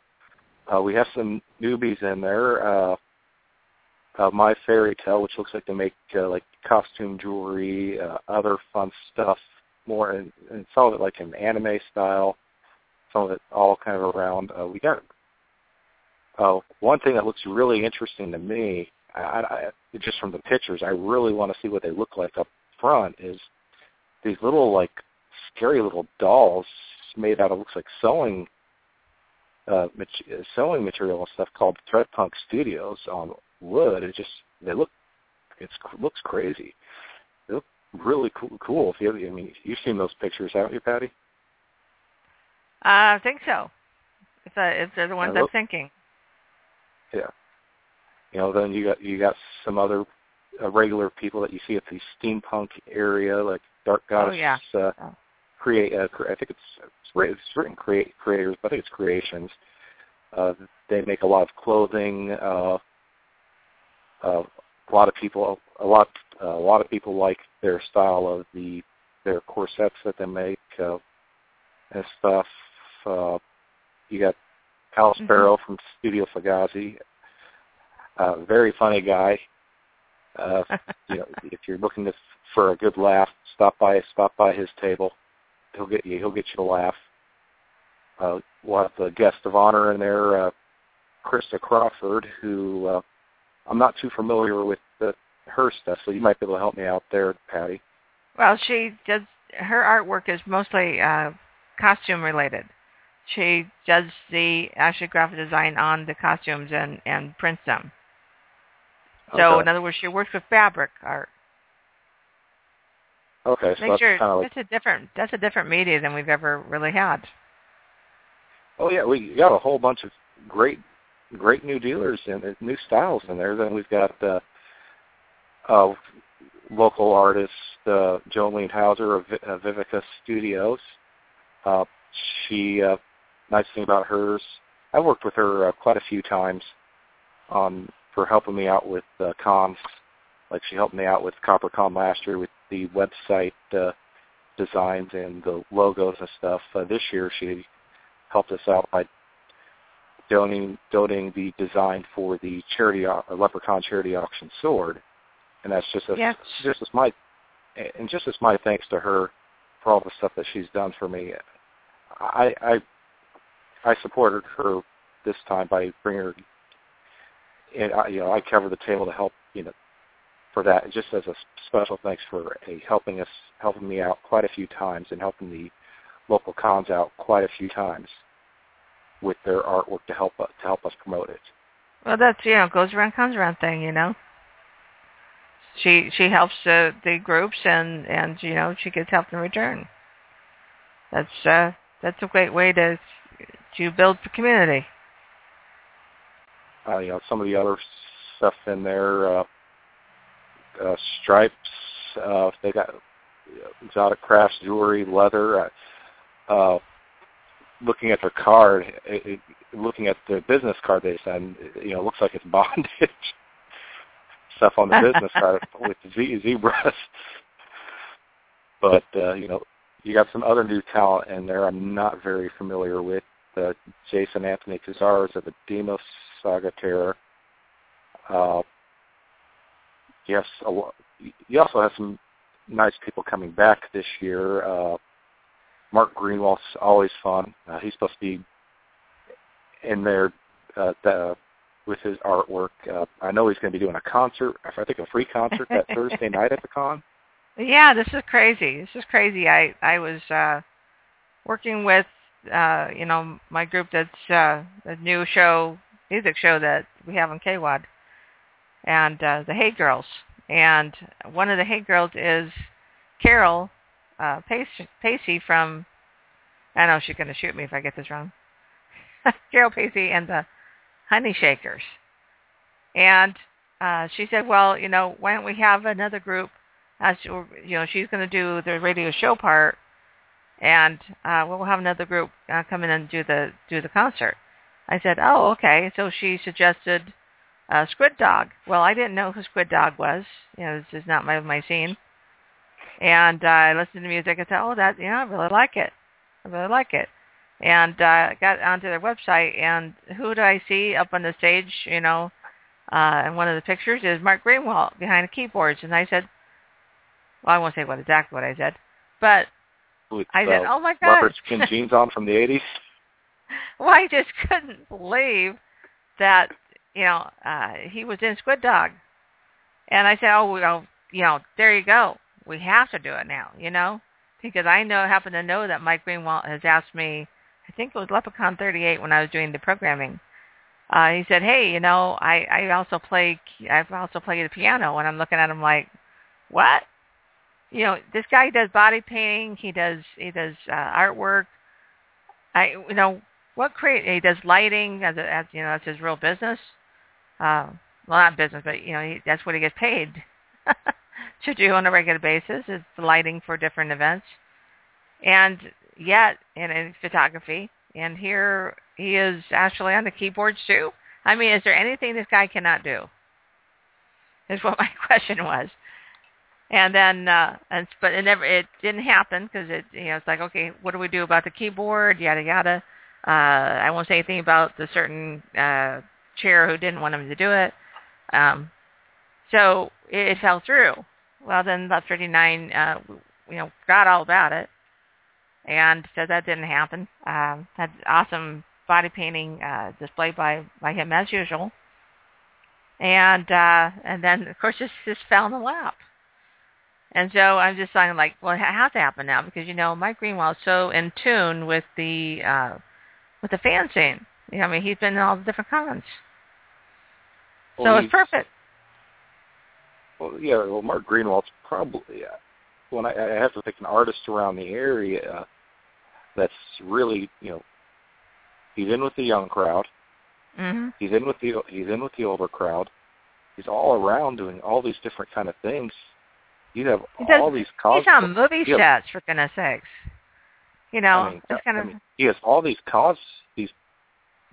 Uh, we have some newbies in there. Uh, uh, My Fairy Tale, which looks like they make uh, like costume jewelry, uh, other fun stuff, more and, and some of it like an anime style, some of it all kind of around. Uh, we got uh, one thing that looks really interesting to me, I, I, just from the pictures, I really want to see what they look like up front. Is these little like scary little dolls made out of looks like sewing uh, sewing material and stuff called Threadpunk Studios on wood. It just they look it's looks crazy. They look really cool. Cool. If you have, I mean, you've seen those pictures, haven't you, Patty? Uh, I think so. If, uh, if they're the ones look, I'm thinking. Yeah. You know, then you got you got some other uh, regular people that you see at the steampunk area, like Dark Goddess. Oh yeah. Uh, oh create. Uh, I think it's it's written create creators, but I think it's creations. Uh, they make a lot of clothing. Uh, uh, a lot of people, a lot, uh, a lot of people like their style of the their corsets that they make uh, and stuff. Uh, you got Al mm-hmm. Sparrow mm-hmm. from Studio Fugazi, uh, very funny guy. Uh, (laughs) you know, if you're looking to, for a good laugh, stop by stop by his table he'll get you he'll get you to laugh. Uh, we'll have the guest of honor in there, uh, Krista Crawford, who uh, I'm not too familiar with the, her stuff, so you might be able to help me out there, Patty. Well, she does. Her artwork is mostly uh, costume related. She does the actual graphic design on the costumes and and prints them. So okay. in other words, she works with fabric art. Okay, so Make sure kind of like, that's a different that's a different media than we've ever really had. Oh yeah, we got a whole bunch of great great new dealers and new styles in there. Then we've got uh, uh, local artist uh, Jolene Hauser of uh, Vivica Studios. Uh, she uh, nice thing about hers, I worked with her uh, quite a few times on for helping me out with uh, cons. Like she helped me out with CopperCon last year with the website uh, designs and the logos and stuff. Uh, this year, she helped us out by donating donating the design for the charity uh, LepreCon charity auction sword, and that's just as yes. just as my and just as my thanks to her for all the stuff that she's done for me. I I I supported her this time by bringing her. And I, you know, I cover the table to help you know for that, just as a special thanks for a, helping us, helping me out quite a few times, and helping the local cons out quite a few times with their artwork to help us, to help us promote it. Well, that's you know goes around comes around thing, you know. She she helps the the groups and and you know she gets help in return. That's uh that's a great way to to build the community. Uh, you know, some of the other stuff in there, uh, uh, stripes. Uh, they got exotic crafts, jewelry, leather. Uh, uh, looking at their card, it, it, looking at the business card they send, you know, looks like it's (laughs) bondage stuff on the business card with (laughs) z- zebras. But uh, you know, you got some other new talent in there. I'm not very familiar with uh, Jason Anthony Cazares of the Demos Saga Terror. Uh, yes, you also have some nice people coming back this year. Uh, Mark Greenwald's always fun. Uh, he's supposed to be in there uh, the, with his artwork. Uh, I know he's going to be doing a concert. I think a free concert that (laughs) Thursday night at the con. Yeah, this is crazy. This is crazy. I I was uh, working with uh, you know my group that's uh, a new show, music show that we have on KWAD, and uh, the Hey Girls. And one of the Hey Girls is Carol uh, Pacey, from. I know she's going to shoot me if I get this wrong. (laughs) Carol Pacey and the Honey Shakers. And uh, she said, well, you know, why don't we have another group? As you know, she's going to do the radio show part, and uh, we'll have another group uh, come in and do the do the concert. I said, oh, okay. So she suggested uh, Squid Dog. Well, I didn't know who Squid Dog was. You know, this is not my my scene. And uh, I listened to music and said, oh, that, you know, I really like it. I really like it and uh, got onto their website. And who do I see up on the stage? You know, uh, and one of the pictures is Mark Greenwald behind the keyboards. And I said, well, I won't say what exactly what I said, but With, I said, uh, oh my god, leopard skin jeans on from the '80s. (laughs) (laughs) well, I just couldn't believe that you know uh, he was in Squid Dog. And I said, oh, well, you know, there you go. We have to do it now, you know, because I know happen to know that Mike Greenwald has asked me I think it was LepreCon 38 when I was doing the programming. Uh, he said, "Hey, you know, I I also play I also play the piano." And I'm looking at him like, "What?" You know, this guy does body painting. He does he does uh, artwork. I you know what create he does lighting as a, as you know that's his real business. Uh, well, not business, but you know he, that's what he gets paid (laughs) to do on a regular basis is lighting for different events. And yet in, in photography, and here he is actually on the keyboards too. I mean, is there anything this guy cannot do? Is what (laughs) my question was. And then, uh, and but it never, it didn't happen because it, you know, it's like, okay, what do we do about the keyboard? Yada yada. Uh, I won't say anything about the certain uh, chair who didn't want him to do it. Um, so it, it fell through. Well, then about 39, uh, you know, got all about it and so that didn't happen. Um, had awesome body painting uh, displayed by by him as usual, and uh, and then of course just just fell in the lap. And so I'm just saying, like, well, it has to happen now because you know Mike Greenwald is so in tune with the uh, with the fan scene. You know, I mean, he's been in all the different cons, so he's- it's perfect. Well, yeah. Well, Mark Greenwald's probably uh, when I, I have to pick an artist around the area that's really you know he's in with the young crowd. hmm He's in with the he's in with the older crowd. He's all around doing all these different kind of things. You have He does- all these cos. He's on movie have- sets for goodness sakes. You know, I mean, it's kind I of mean, he has all these cos these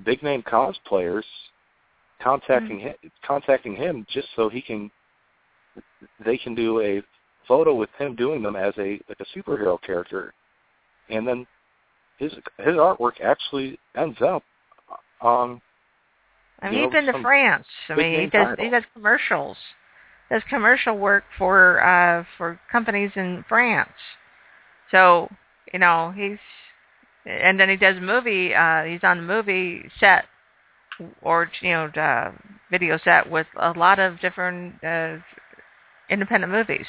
big name cosplayers contacting him contacting him just so he can they can do a photo with him doing them as a like a superhero character and then his his artwork actually ends up on I mean, he's been to France. I mean, he does he does commercials. Does commercial work for uh for companies in France. So, you know, he's and then he does movie uh he's on the movie set or you know, uh video set with a lot of different uh independent movies.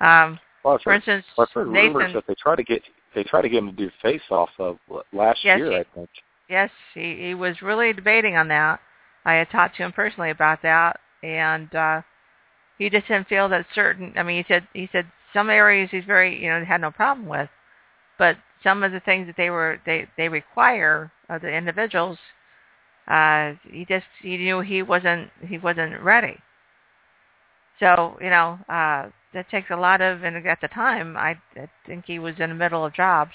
Um well, for heard, instance, well, I've heard rumors that they try to get they try to get him to do face off of last Yes, year he- I think Yes, he, he was really debating on that. I had talked to him personally about that, and uh, he just didn't feel that certain. I mean, he said he said some areas he's very you know had no problem with, but some of the things that they were they they require of the individuals, uh, he just he knew he wasn't he wasn't ready. So you know uh, that takes a lot of, and at the time I, I think he was in the middle of jobs,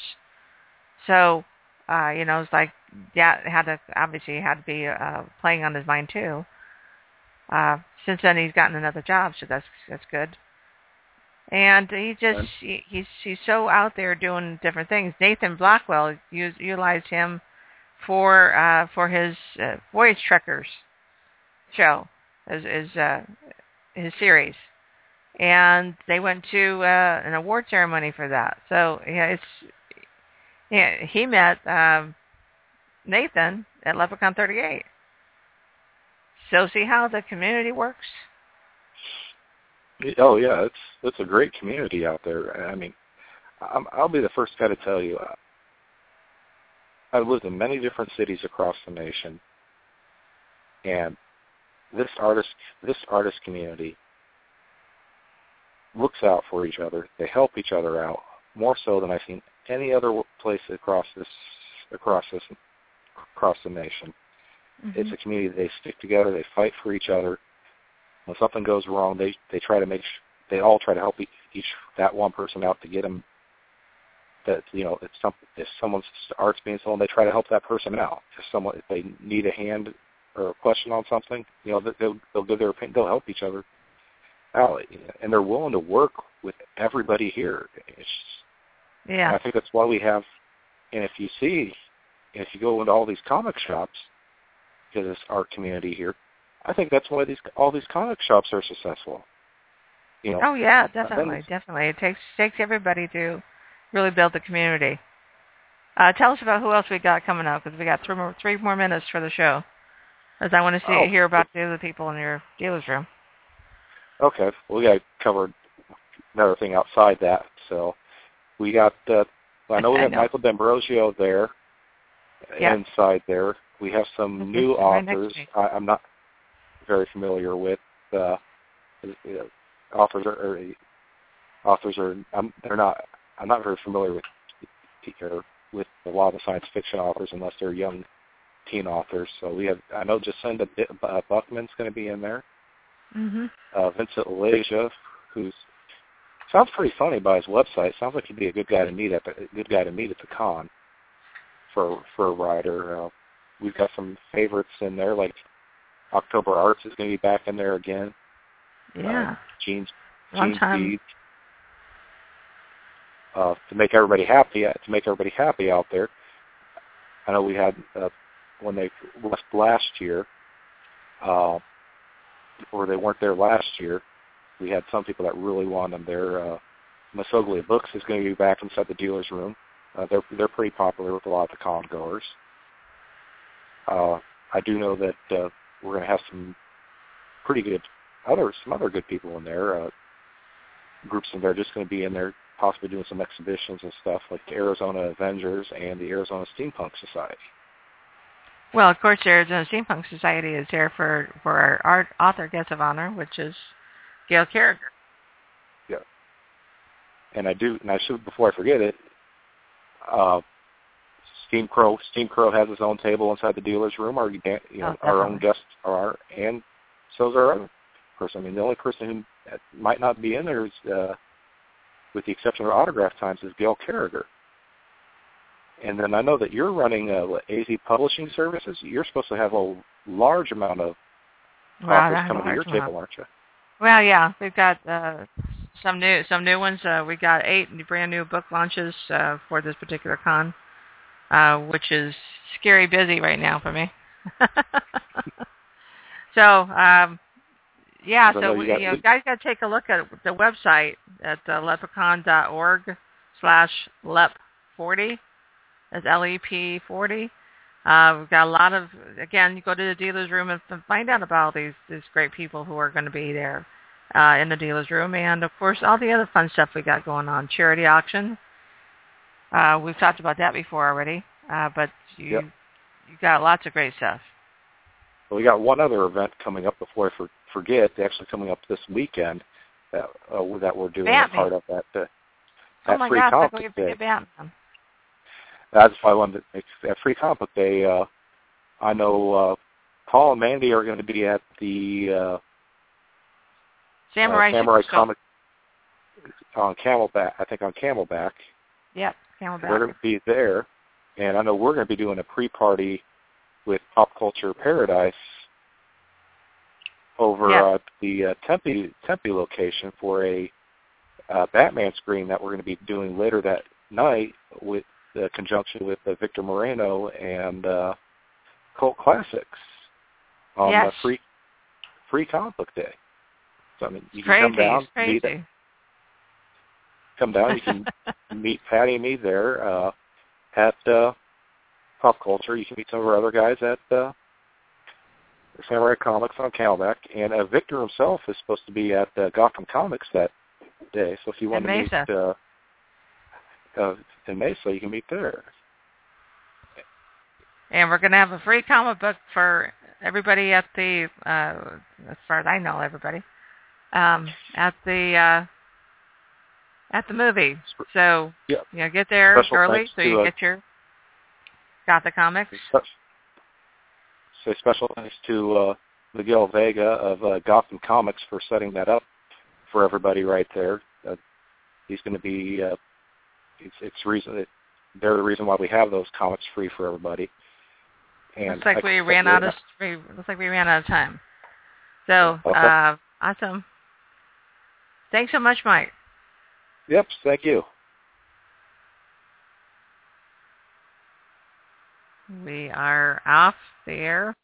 so uh, you know it's like yeah had to obviously had to be uh, playing on his mind too. Uh, since then he's gotten another job, so that's that's good. And he just he, he's he's so out there doing different things. Nathan Blackwell used, utilized him for uh, for his uh, Voyage Trekkers show, his his, uh, his series, and they went to uh, an award ceremony for that. So yeah, it's yeah, he met um, Nathan at LepreCon 38. So see how the community works. Oh yeah, it's it's a great community out there. I mean, I'm, I'll be the first guy to tell you. I've lived in many different cities across the nation, and this artist this artist community looks out for each other. They help each other out more so than I've seen any other place across this across this across the nation. Mm-hmm. It's a community. They stick together. They fight for each other when something goes wrong, they they try to make they all try to help each each that one person out to get them. That you know, if some if someone's art's being stolen, they try to help that person out. If someone if they need a hand or a question on something, you know, they'll they'll give their opinion. They'll help each other out, and they're willing to work with everybody here. It's, yeah, I think that's why we have. And if you see, if you go into all these comic shops, because it's art community here, I think that's why these all these comic shops are successful. You know, oh yeah, definitely, definitely. It takes takes everybody to really build the community. Uh, tell us about who else we got coming up because we got three more three more minutes for the show. As I want to see oh. hear about the other people in your dealer's room. Okay, well, we got covered another thing outside that. So we got. Uh, I know we (laughs) have Michael D'Ambrosio there. Yeah. Inside there, we have some new authors. I, I'm not very familiar with. Uh, authors are, or authors are I'm, they're not. I'm not very familiar with with a lot of the science fiction authors unless they're young teen authors. So we have I know Jacinda uh, Buckman's going to be in there. Mm-hmm. Uh, Vincent Laja, who's sounds pretty funny by his website. Sounds like he'd be a good guy to meet at the good guy to meet at the con for for a writer. Uh, we've got some favorites in there like October Arts is going to be back in there again. Yeah. Uh, Gene's, Gene's time. Bead. Uh, to make everybody happy, uh, to make everybody happy out there. I know we had uh, when they left last year, uh, or they weren't there last year. We had some people that really wanted them there. Uh, Masoglia Books is going to be back inside the dealer's room. Uh, they're they're pretty popular with a lot of the con goers. Uh, I do know that uh, we're going to have some pretty good other some other good people in there. Uh, groups in there just going to be in there, possibly doing some exhibitions and stuff like the Arizona Avengers and the Arizona Steampunk Society. Well, of course, the Arizona Steampunk Society is there for for our art author guest of honor, which is Gail Carriger. Yeah. And I do, and I should before I forget it. Uh, Steam Crow Steam Crow has its own table inside the dealer's room. Our you know oh, our own guests are and so is our other person. I mean, the only person who might not be in there is, uh, with the exception of autograph times, is Gail Carriger. And then I know that you're running uh, AZ Publishing Services. You're supposed to have a large amount of well, authors coming to your amount. table, aren't you? Well, yeah, we've got uh, some new some new ones. Uh, we got eight brand new book launches uh, for this particular con uh, which is scary busy right now for me. (laughs) so, um, yeah, so we, you know, guys got to take a look at the website at uh, leprecon.org slash lep40. That's L-E-P 40. Uh, we've got a lot of, again, you go to the dealer's room and find out about these, these great people who are going to be there uh, in the dealer's room. And, of course, all the other fun stuff we got going on. Charity auction, uh, we've talked about that before already, uh, but you yep. you got lots of great stuff. we got one other event coming up before I for, forget. Actually, coming up this weekend that uh, that we're doing Batman. a part of that. Uh, Oh that my free gosh, comic day. That's why I wanted to make that free comic book day. Uh, I know uh, Paul and Mandy are going to be at the uh, Samurai, uh, Samurai comic on Camelback. I think on Camelback. Yep, They're going to be there, and I know we're going to be doing a pre-party with Pop Culture Paradise over Yeah. uh, the uh, Tempe Tempe location for a uh, Batman screen that we're going to be doing later that night with the conjunction with uh, Victor Moreno and uh, Cult Classics on Yes. the free free comic book day. So I mean, you crazy, can come down, it's crazy. meet, come down. You can (laughs) meet Patty and me there uh, at uh, Pop Culture. You can meet some of our other guys at uh, Samurai Comics on Camelback, and uh, Victor himself is supposed to be at uh, Gotham Comics that day. So if you want to meet uh, uh, in Mesa, you can meet there. And we're going to have a free comic book for everybody at the, uh, as far as I know, everybody, um, at the uh, at the movie. So Yeah. you know, get there Special early so you uh, get your got the comics. Say special thanks to uh, Miguel Vega of uh, Gotham Comics for setting that up for everybody right there. Uh, he's going to be. Uh, it's it's reason it, they're the reason why we have those comics free for everybody. And looks like I- we ran out of we, looks like we ran out of time. So Okay. uh, awesome. Thanks so much, Mike. Yep. Thank you. We are off the air.